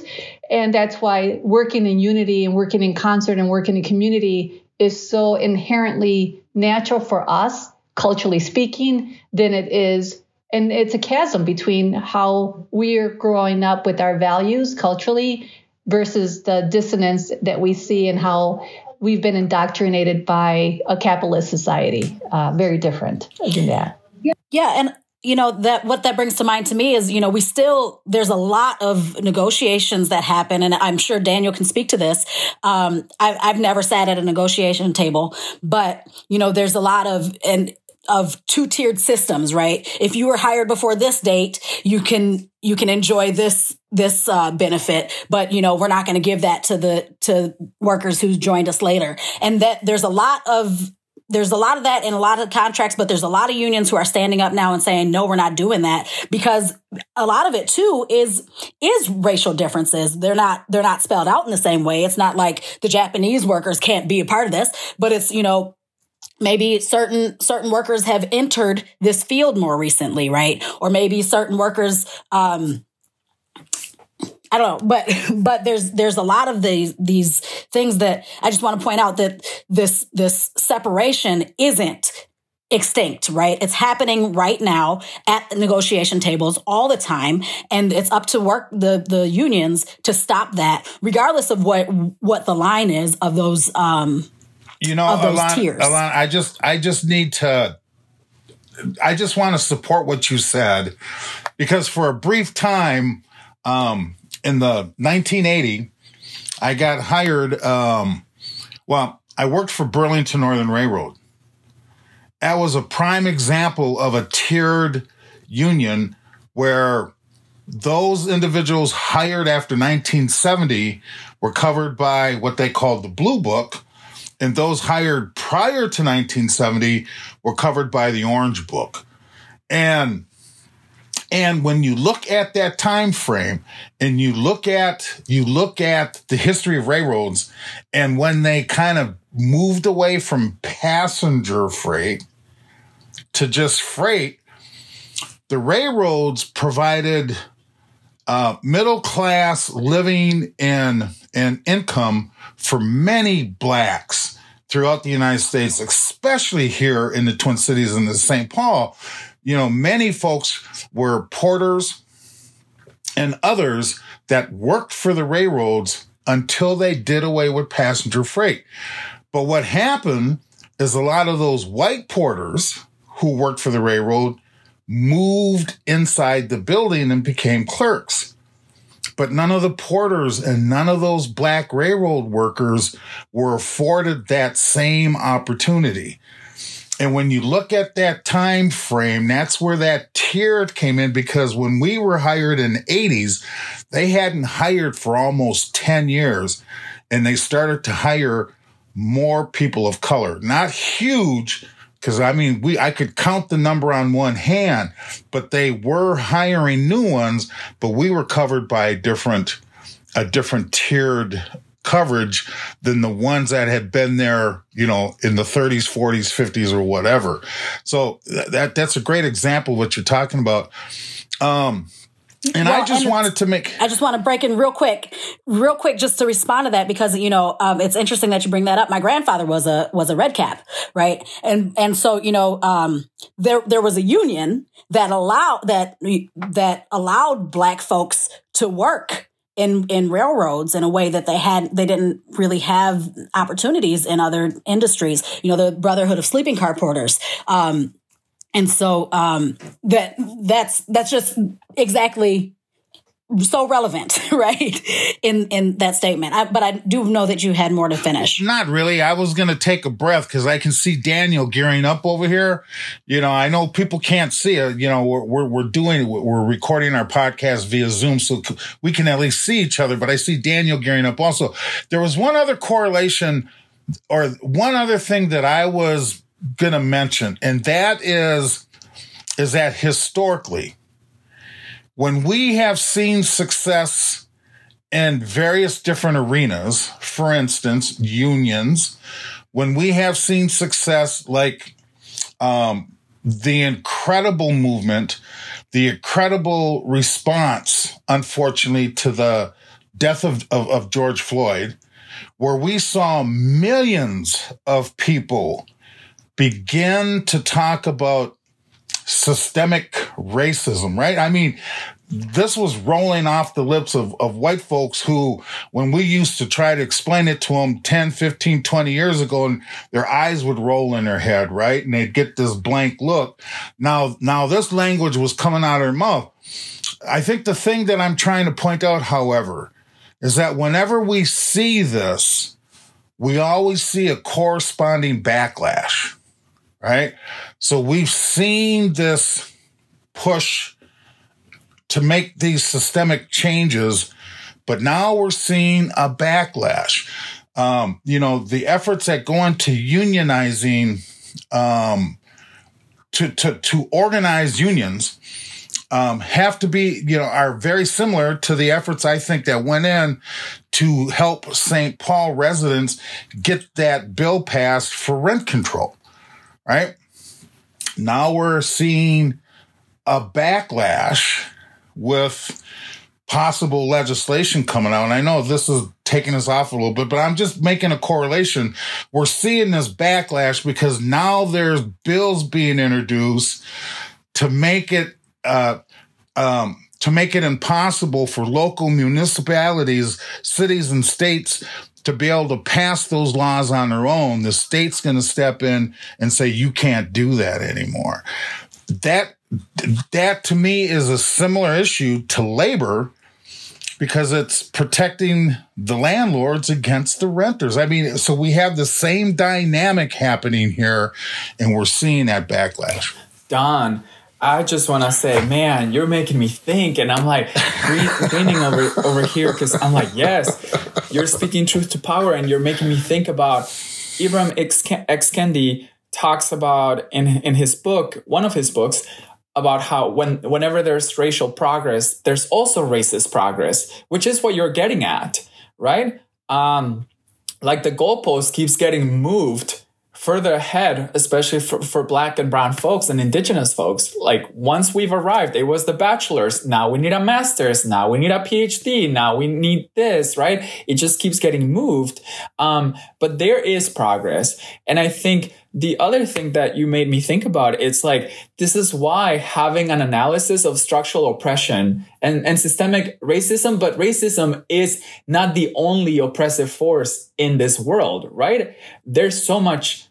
And that's why working in unity and working in concert and working in community is so inherently natural for us, culturally speaking, than it is. And it's a chasm between how we're growing up with our values culturally versus the dissonance that we see and how we've been indoctrinated by a capitalist society. Uh, very different than that. Yeah, and you know that what that brings to mind to me is you know we still there's a lot of negotiations that happen and i'm sure daniel can speak to this um, I, i've never sat at a negotiation table but you know there's a lot of and of two tiered systems, right? If you were hired before this date, you can you can enjoy this this uh, benefit, but you know we're not going to give that to the to workers who joined us later. And that there's a lot of there's a lot of that in a lot of contracts, but there's a lot of unions who are standing up now and saying, no, we're not doing that because a lot of it too is, is racial differences. They're not, they're not spelled out in the same way. It's not like the Japanese workers can't be a part of this, but it's, you know, maybe certain certain workers have entered this field more recently right or maybe certain workers um I don't know, but [LAUGHS] but there's there's a lot of these these things that I just want to point out that this this separation isn't extinct, right? It's happening right now at negotiation tables all the time, and it's up to work the the unions to stop that, regardless of what what the line is of those um you know, of those Alana, tiers. Alana, I just I just need to I just want to support what you said because for a brief time um in the 1980 I got hired um well, I worked for Burlington Northern Railroad. That was a prime example of a tiered union where those individuals hired after 1970 were covered by what they called the Blue Book, and those hired prior to 1970 were covered by the Orange Book. And and when you look at that time frame and you look at you look at the history of railroads and when they kind of moved away from passenger freight to just freight, the railroads provided uh, middle class living and and income for many blacks throughout the United States, especially here in the Twin Cities and the St. Paul. You know, many folks were porters and others that worked for the railroads until they did away with passenger freight. But what happened is a lot of those white porters who worked for the railroad moved inside the building and became clerks. But none of the porters and none of those black railroad workers were afforded that same opportunity. And when you look at that time frame, that's where that tier came in because when we were hired in the 80s, they hadn't hired for almost 10 years and they started to hire more people of color. Not huge, because I mean, we I could count the number on one hand, but they were hiring new ones, but we were covered by a different a different tiered coverage than the ones that had been there, you know, in the 30s, 40s, 50s, or whatever. So that that's a great example of what you're talking about. Um, and Well, I just and wanted to make I just want to break in real quick, real quick, just to respond to that because you know um, it's interesting that you bring that up. My grandfather was a was a red cap, right? And and so you know um, there there was a union that allowed that that allowed black folks to work in in railroads in a way that they had they didn't really have opportunities in other industries. You know, the Brotherhood of Sleeping Car Porters. Um, and so um, that that's that's just exactly so relevant, [LAUGHS] right? In in that statement. I, but I do know that you had more to finish. Not really. I was going to take a breath because I can see Daniel gearing up over here. You know, I know people can't see it. You know, we're, we're, we're doing, we're recording our podcast via Zoom so we can at least see each other, but I see Daniel gearing up also. There was one other correlation or one other thing that I was going to mention, and that is, is that historically, when we have seen success in various different arenas, for instance, unions, when we have seen success like um, the incredible movement, the incredible response, unfortunately, to the death of, of, of George Floyd, where we saw millions of people begin to talk about systemic racism, right? I mean, this was rolling off the lips of, of white folks who, when we used to try to explain it to them 10, 15, 20 years ago, and their eyes would roll in their head, right? And they'd get this blank look. Now, now this language was coming out of their mouth. I think the thing that I'm trying to point out, however, is that whenever we see this, we always see a corresponding backlash, right? So we've seen this push to make these systemic changes, but now we're seeing a backlash. Um, you know, the efforts that go into unionizing, um, to, to, to organize unions, um, have to be, you know, are very similar to the efforts I think that went in to help St. Paul residents get that bill passed for rent control. Right? Now we're seeing a backlash with possible legislation coming out. And I know this is taking us off a little bit, but I'm just making a correlation. We're seeing this backlash because now there's bills being introduced to make it, uh, um, to make it impossible for local municipalities, cities, and states to be able to pass those laws on their own. The state's going to step in and say, you can't do that anymore. That that to me is a similar issue to labor because it's protecting the landlords against the renters. I mean, so we have the same dynamic happening here, and we're seeing that backlash. Don, I just want to say, man, you're making me think, and I'm like leaning over over here because I'm like, yes, you're speaking truth to power, and you're making me think about Ibram X. Kendi talks about in in his book, one of his books, about how when whenever there's racial progress, there's also racist progress, which is what you're getting at, right? Um, like the goalpost keeps getting moved further ahead, especially for, for black and brown folks and indigenous folks. Like once we've arrived, it was the bachelor's. Now we need a master's. Now we need a PhD. Now we need this, right? It just keeps getting moved. Um, but there is progress. And I think the other thing that you made me think about, it's like, this is why having an analysis of structural oppression and, and systemic racism, but racism is not the only oppressive force in this world, right? There's so much,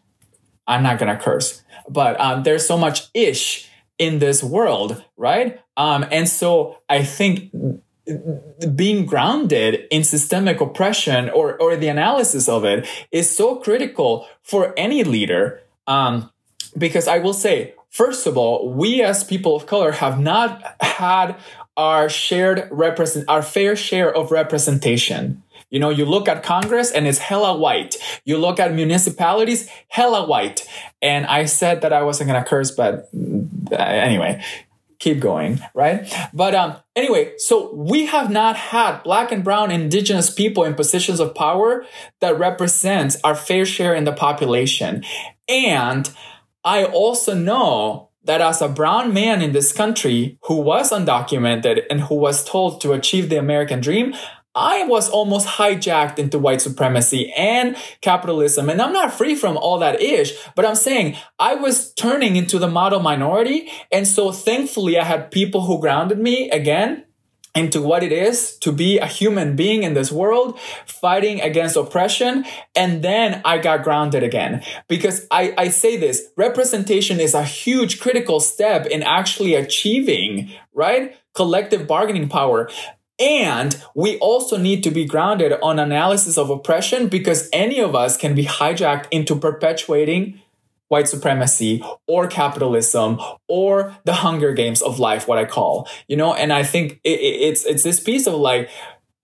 I'm not to curse, but um, there's so much ish in this world, right? Um, and so I think being grounded in systemic oppression or, or the analysis of it is so critical for any leader. Um, because I will say, first of all, we as people of color have not had our shared represent, our fair share of representation. You know, you look at Congress and it's hella white. You look at municipalities, hella white. And I said that I wasn't going to curse, but uh, anyway, keep going, right? But um, anyway, so we have not had black and brown indigenous people in positions of power that represents our fair share in the population. And I also know that as a brown man in this country who was undocumented and who was told to achieve the American dream, I was almost hijacked into white supremacy and capitalism. And I'm not free from all that ish, but I'm saying I was turning into the model minority. And so thankfully I had people who grounded me again into what it is to be a human being in this world, fighting against oppression. And then I got grounded again. Because I, I say this, representation is a huge critical step in actually achieving, right? Collective bargaining power. And we also need to be grounded on analysis of oppression because any of us can be hijacked into perpetuating white supremacy or capitalism or the hunger games of life what i call you know? And i think it, it's it's this piece of like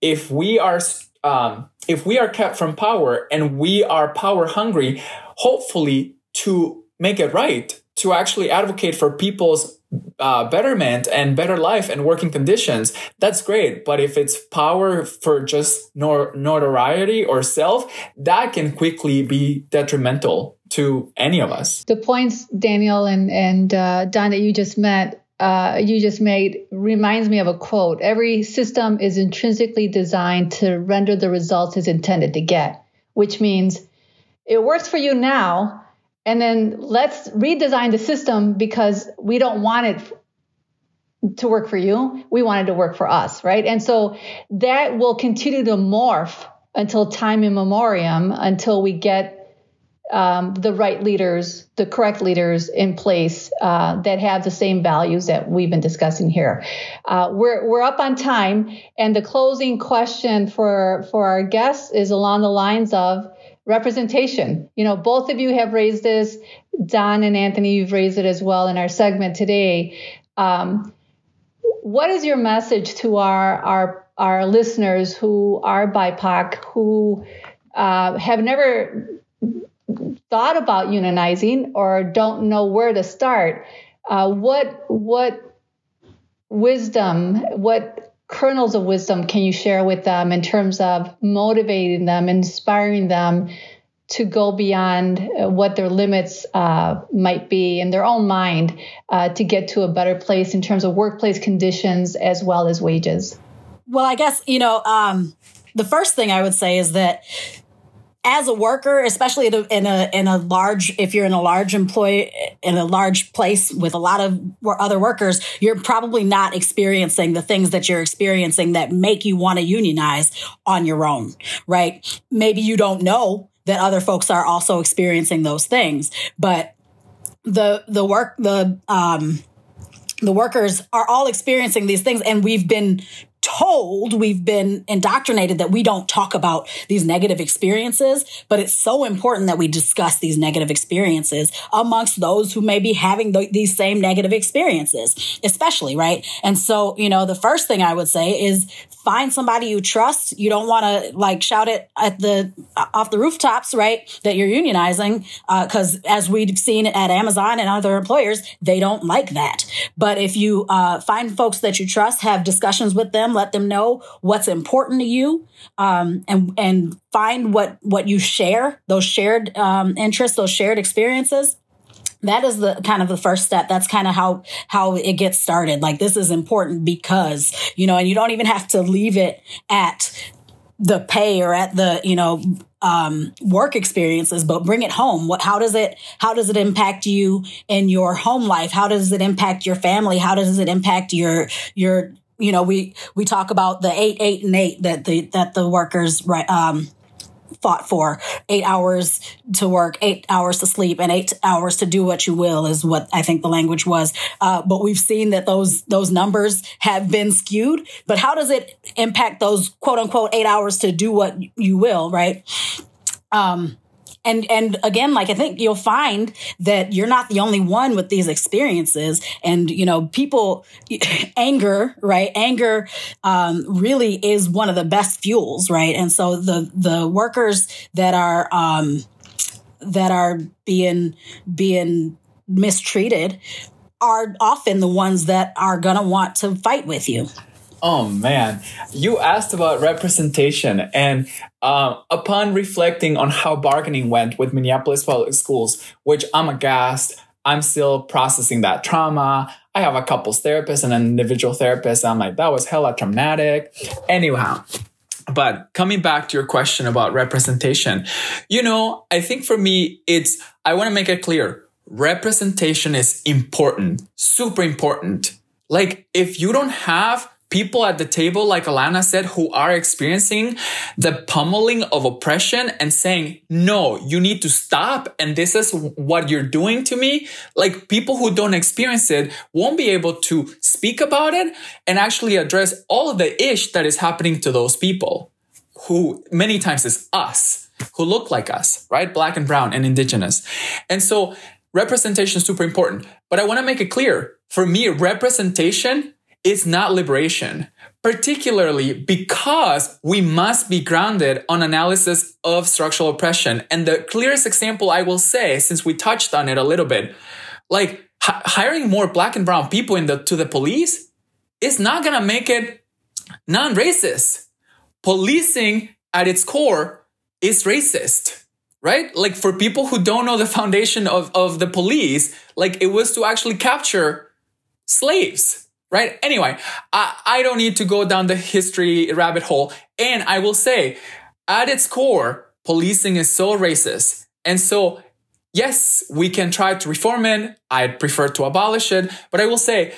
if we are um, if we are kept from power and we are power hungry hopefully to make it right to actually advocate for people's uh, betterment and better life and working conditions, that's great. But if it's power for just nor- notoriety or self, that can quickly be detrimental to any of us. The points Daniel and and uh, Don that you just met, uh, you just made reminds me of a quote. Every system is intrinsically designed to render the results it's intended to get, which means it works for you now and then let's redesign the system because we don't want it to work for you. We want it to work for us, right? And so that will continue to morph until time immemorial, until we get um, the right leaders, the correct leaders in place uh, that have the same values that we've been discussing here. Uh, we're we're up on time, and the closing question for for our guests is along the lines of representation. You know, both of you have raised this. Don and Anthony, you've raised it as well in our segment today. Um, what is your message to our our our listeners who are BIPOC, who uh, have never thought about unionizing or don't know where to start? Uh, what what wisdom, what kernels of wisdom can you share with them in terms of motivating them, inspiring them to go beyond uh, what their limits uh, might be in their own mind uh, to get to a better place in terms of workplace conditions as well as wages? Well, I guess, you know, um, the first thing I would say is that as a worker, especially in a in a large, if you're in a large employee in a large place with a lot of other workers, you're probably not experiencing the things that you're experiencing that make you want to unionize on your own, right? Maybe you don't know that other folks are also experiencing those things, but the the work the um the workers are all experiencing these things and we've been told, we've been indoctrinated that we don't talk about these negative experiences, but it's so important that we discuss these negative experiences amongst those who may be having the, these same negative experiences, especially, right? And so, you know, the first thing I would say is find somebody you trust. You don't want to like shout it at the off the rooftops, right? That you're unionizing, because uh, as we've seen at Amazon and other employers, they don't like that. But if you uh, find folks that you trust, have discussions with them, let them know what's important to you, um, and and find what what you share, those shared um, interests, those shared experiences that is the kind of the first step. That's kind of how how it gets started. Like this is important because you know and you don't even have to leave it at the pay or at the you know um, work experiences but bring it home. What how does it how does it impact you in your home life? How does it impact your family? How does it impact your your you know we we talk about the eight eight and eight that the that the workers right um fought for. Eight hours to work, eight hours to sleep, and eight hours to do what you will is what I think the language was. Uh, but we've seen that those those numbers have been skewed. But how does it impact those quote unquote eight hours to do what you will, right? Um, and and again like i think you'll find that you're not the only one with these experiences. And you know people [LAUGHS] anger right? Anger um, really is one of the best fuels right? And so the the workers that are um, that are being being mistreated are often the ones that are going to want to fight with you Oh man, you asked about representation, and uh, upon reflecting on how bargaining went with Minneapolis Public Schools, which I'm aghast, I'm still processing that trauma. I have a couples therapist and an individual therapist. I'm like, that was hella traumatic. Anyhow, but coming back to your question about representation, you know, I think for me, it's, I want to make it clear representation is important, super important. Like, if you don't have people at the table, like Alana said, who are experiencing the pummeling of oppression and saying, no, you need to stop. And this is what you're doing to me. Like people who don't experience it won't be able to speak about it and actually address all of the ish that is happening to those people who many times is us who look like us, right? Black and brown and indigenous. And so representation is super important. But I want to make it clear for me, representation is not liberation, particularly because we must be grounded on analysis of structural oppression. And the clearest example I will say, since we touched on it a little bit, like h- hiring more black and brown people in the, to the police is not going to make it non-racist. Policing at its core is racist right? Like for people who don't know the foundation of, of the police, like it was to actually capture slaves right? Anyway, I, I don't need to go down the history rabbit hole. And I will say, at its core, policing is so racist. And so, yes, we can try to reform it. I'd prefer to abolish it. But I will say,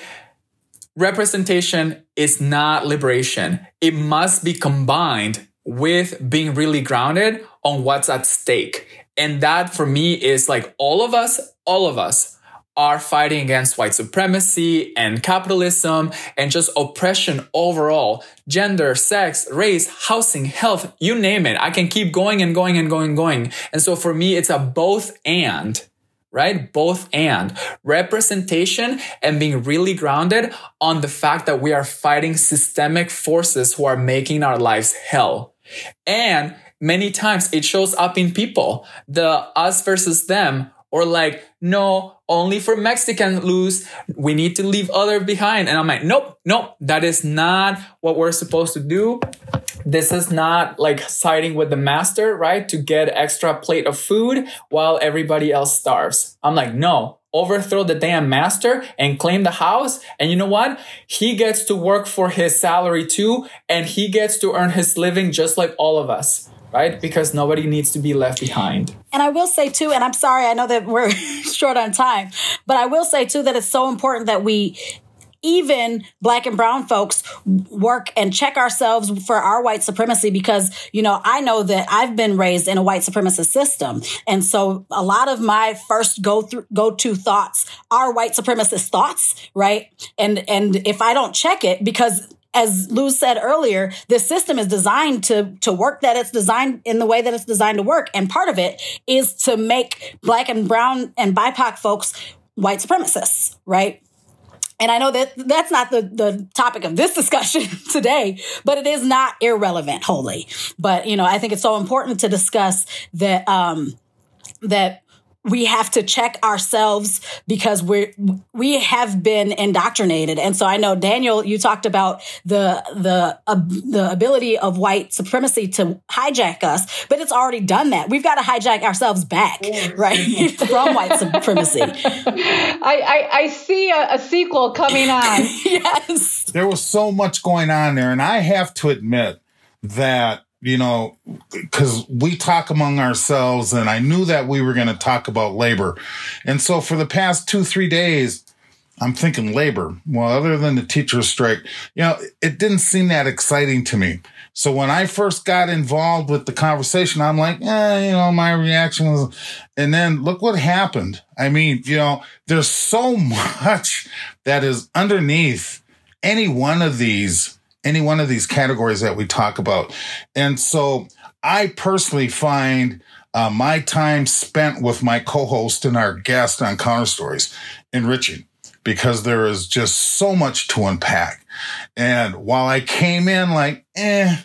representation is not liberation. It must be combined with being really grounded on what's at stake. And that for me is like all of us, all of us are fighting against white supremacy and capitalism and just oppression overall. Gender, sex, race, housing, health, you name it. I can keep going and going and going and going. And so for me, it's a both and, right? Both and representation and being really grounded on the fact that we are fighting systemic forces who are making our lives hell. And many times it shows up in people, the us versus them or like, no, only for Mexican lose. We need to leave other behind. And I'm like, nope, nope, that is not what we're supposed to do. this is not like siding with the master, right? To get extra plate of food while everybody else starves. I'm like, no, overthrow the damn master and claim the house. And you know what? He gets to work for his salary too, and he gets to earn his living just like all of us. Right? Because nobody needs to be left behind. And I will say too, and I'm sorry, I know that we're [LAUGHS] short on time, but I will say too that it's so important that we even black and brown folks work and check ourselves for our white supremacy because, you know, I know that I've been raised in a white supremacist system. And so a lot of my first go through, go to thoughts are white supremacist thoughts, right? And, and if I don't check it because as Luz said earlier, this system is designed to, to work that it's designed in the way that it's designed to work. And part of it is to make black and brown and BIPOC folks white supremacists, right? And I know that that's not the, the topic of this [LAUGHS] discussion today, but it is not irrelevant wholly. But, you know, I think it's so important to discuss that, um, that we have to check ourselves because we're we have been indoctrinated. And so i know daniel you talked about the the uh, the ability of white supremacy to hijack us but it's already done that. We've got to hijack ourselves back right [LAUGHS] from white supremacy. [LAUGHS] I, I, I see a, a sequel coming on. [LAUGHS] Yes. There was so much going on there and i have to admit that you know, because we talk among ourselves, and I knew that we were going to talk about labor. And so for the past two, three days, I'm thinking labor. Well, other than the teacher's strike, you know, it didn't seem that exciting to me. So when I first got involved with the conversation, I'm like, eh, you know, my reaction was, and then look what happened. I mean, you know, there's so [LAUGHS] much that is underneath any one of these any one of these categories that we talk about. And so I personally find uh, my time spent with my co-host and our guest on Counter Stories enriching because there is just so much to unpack. And while I came in like, eh,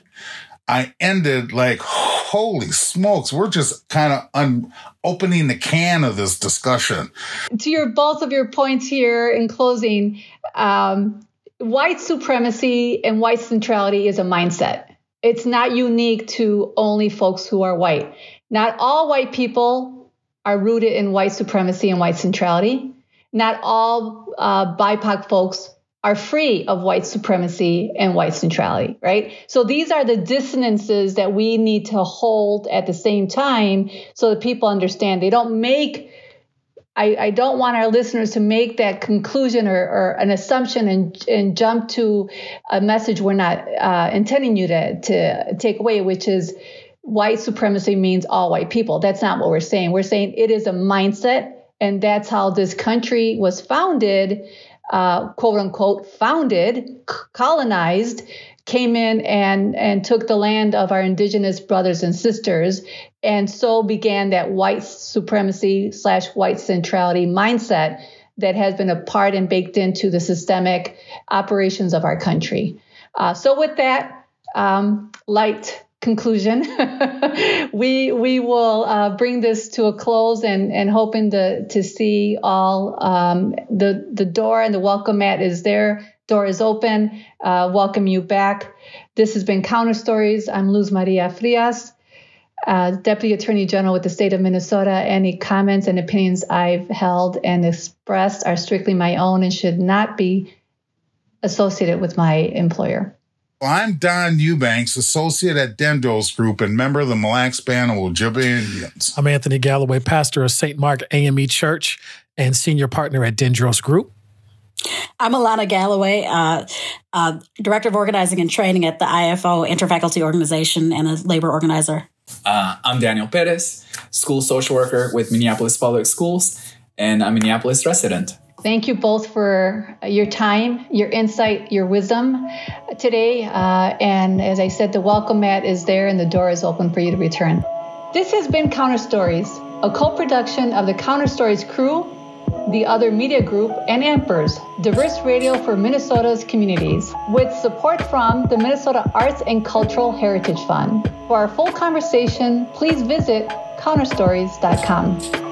I ended like, holy smokes, we're just kind of un- opening the can of this discussion. To your both of your points here in closing, um, white supremacy and white centrality is a mindset. It's not unique to only folks who are white. Not all white people are rooted in white supremacy and white centrality. Not all uh, BIPOC folks are free of white supremacy and white centrality, right? So these are the dissonances that we need to hold at the same time so that people understand they don't make I, I don't want our listeners to make that conclusion or, or an assumption and, and jump to a message we're not uh, intending you to, to take away, which is white supremacy means all white people. That's not what we're saying. We're saying it is a mindset, and that's how this country was founded, uh, quote unquote, founded, colonized came in and and took the land of our indigenous brothers and sisters and so began that white supremacy slash white centrality mindset that has been a part and baked into the systemic operations of our country uh, so with that um, light conclusion [LAUGHS] we we will uh, bring this to a close and and hoping to to see all um, the the door and the welcome mat is there door is open. Uh, welcome you back. This has been Counter Stories. I'm Luz Maria Frias, uh, Deputy Attorney General with the state of Minnesota. Any comments and opinions I've held and expressed are strictly my own and should not be associated with my employer. Well, I'm Don Eubanks, associate at Dendros Group and member of the Mille Lacs Band of Ojibwe Indians. I'm Anthony Galloway, pastor of St. Mark AME Church and senior partner at Dendros Group. I'm Alana Galloway, uh, uh, Director of Organizing and Training at the IFO Interfaculty Organization and a labor organizer. Uh, I'm Daniel Perez, school social worker with Minneapolis Public Schools, and I'm a Minneapolis resident. Thank you both for your time, your insight, your wisdom today. Uh, and as I said, the welcome mat is there and the door is open for you to return. This has been Counter Stories, a co production of the Counter Stories crew the Other Media Group, and Ampers, diverse radio for Minnesota's communities, with support from the Minnesota Arts and Cultural Heritage Fund. For our full conversation, please visit counterstories.com.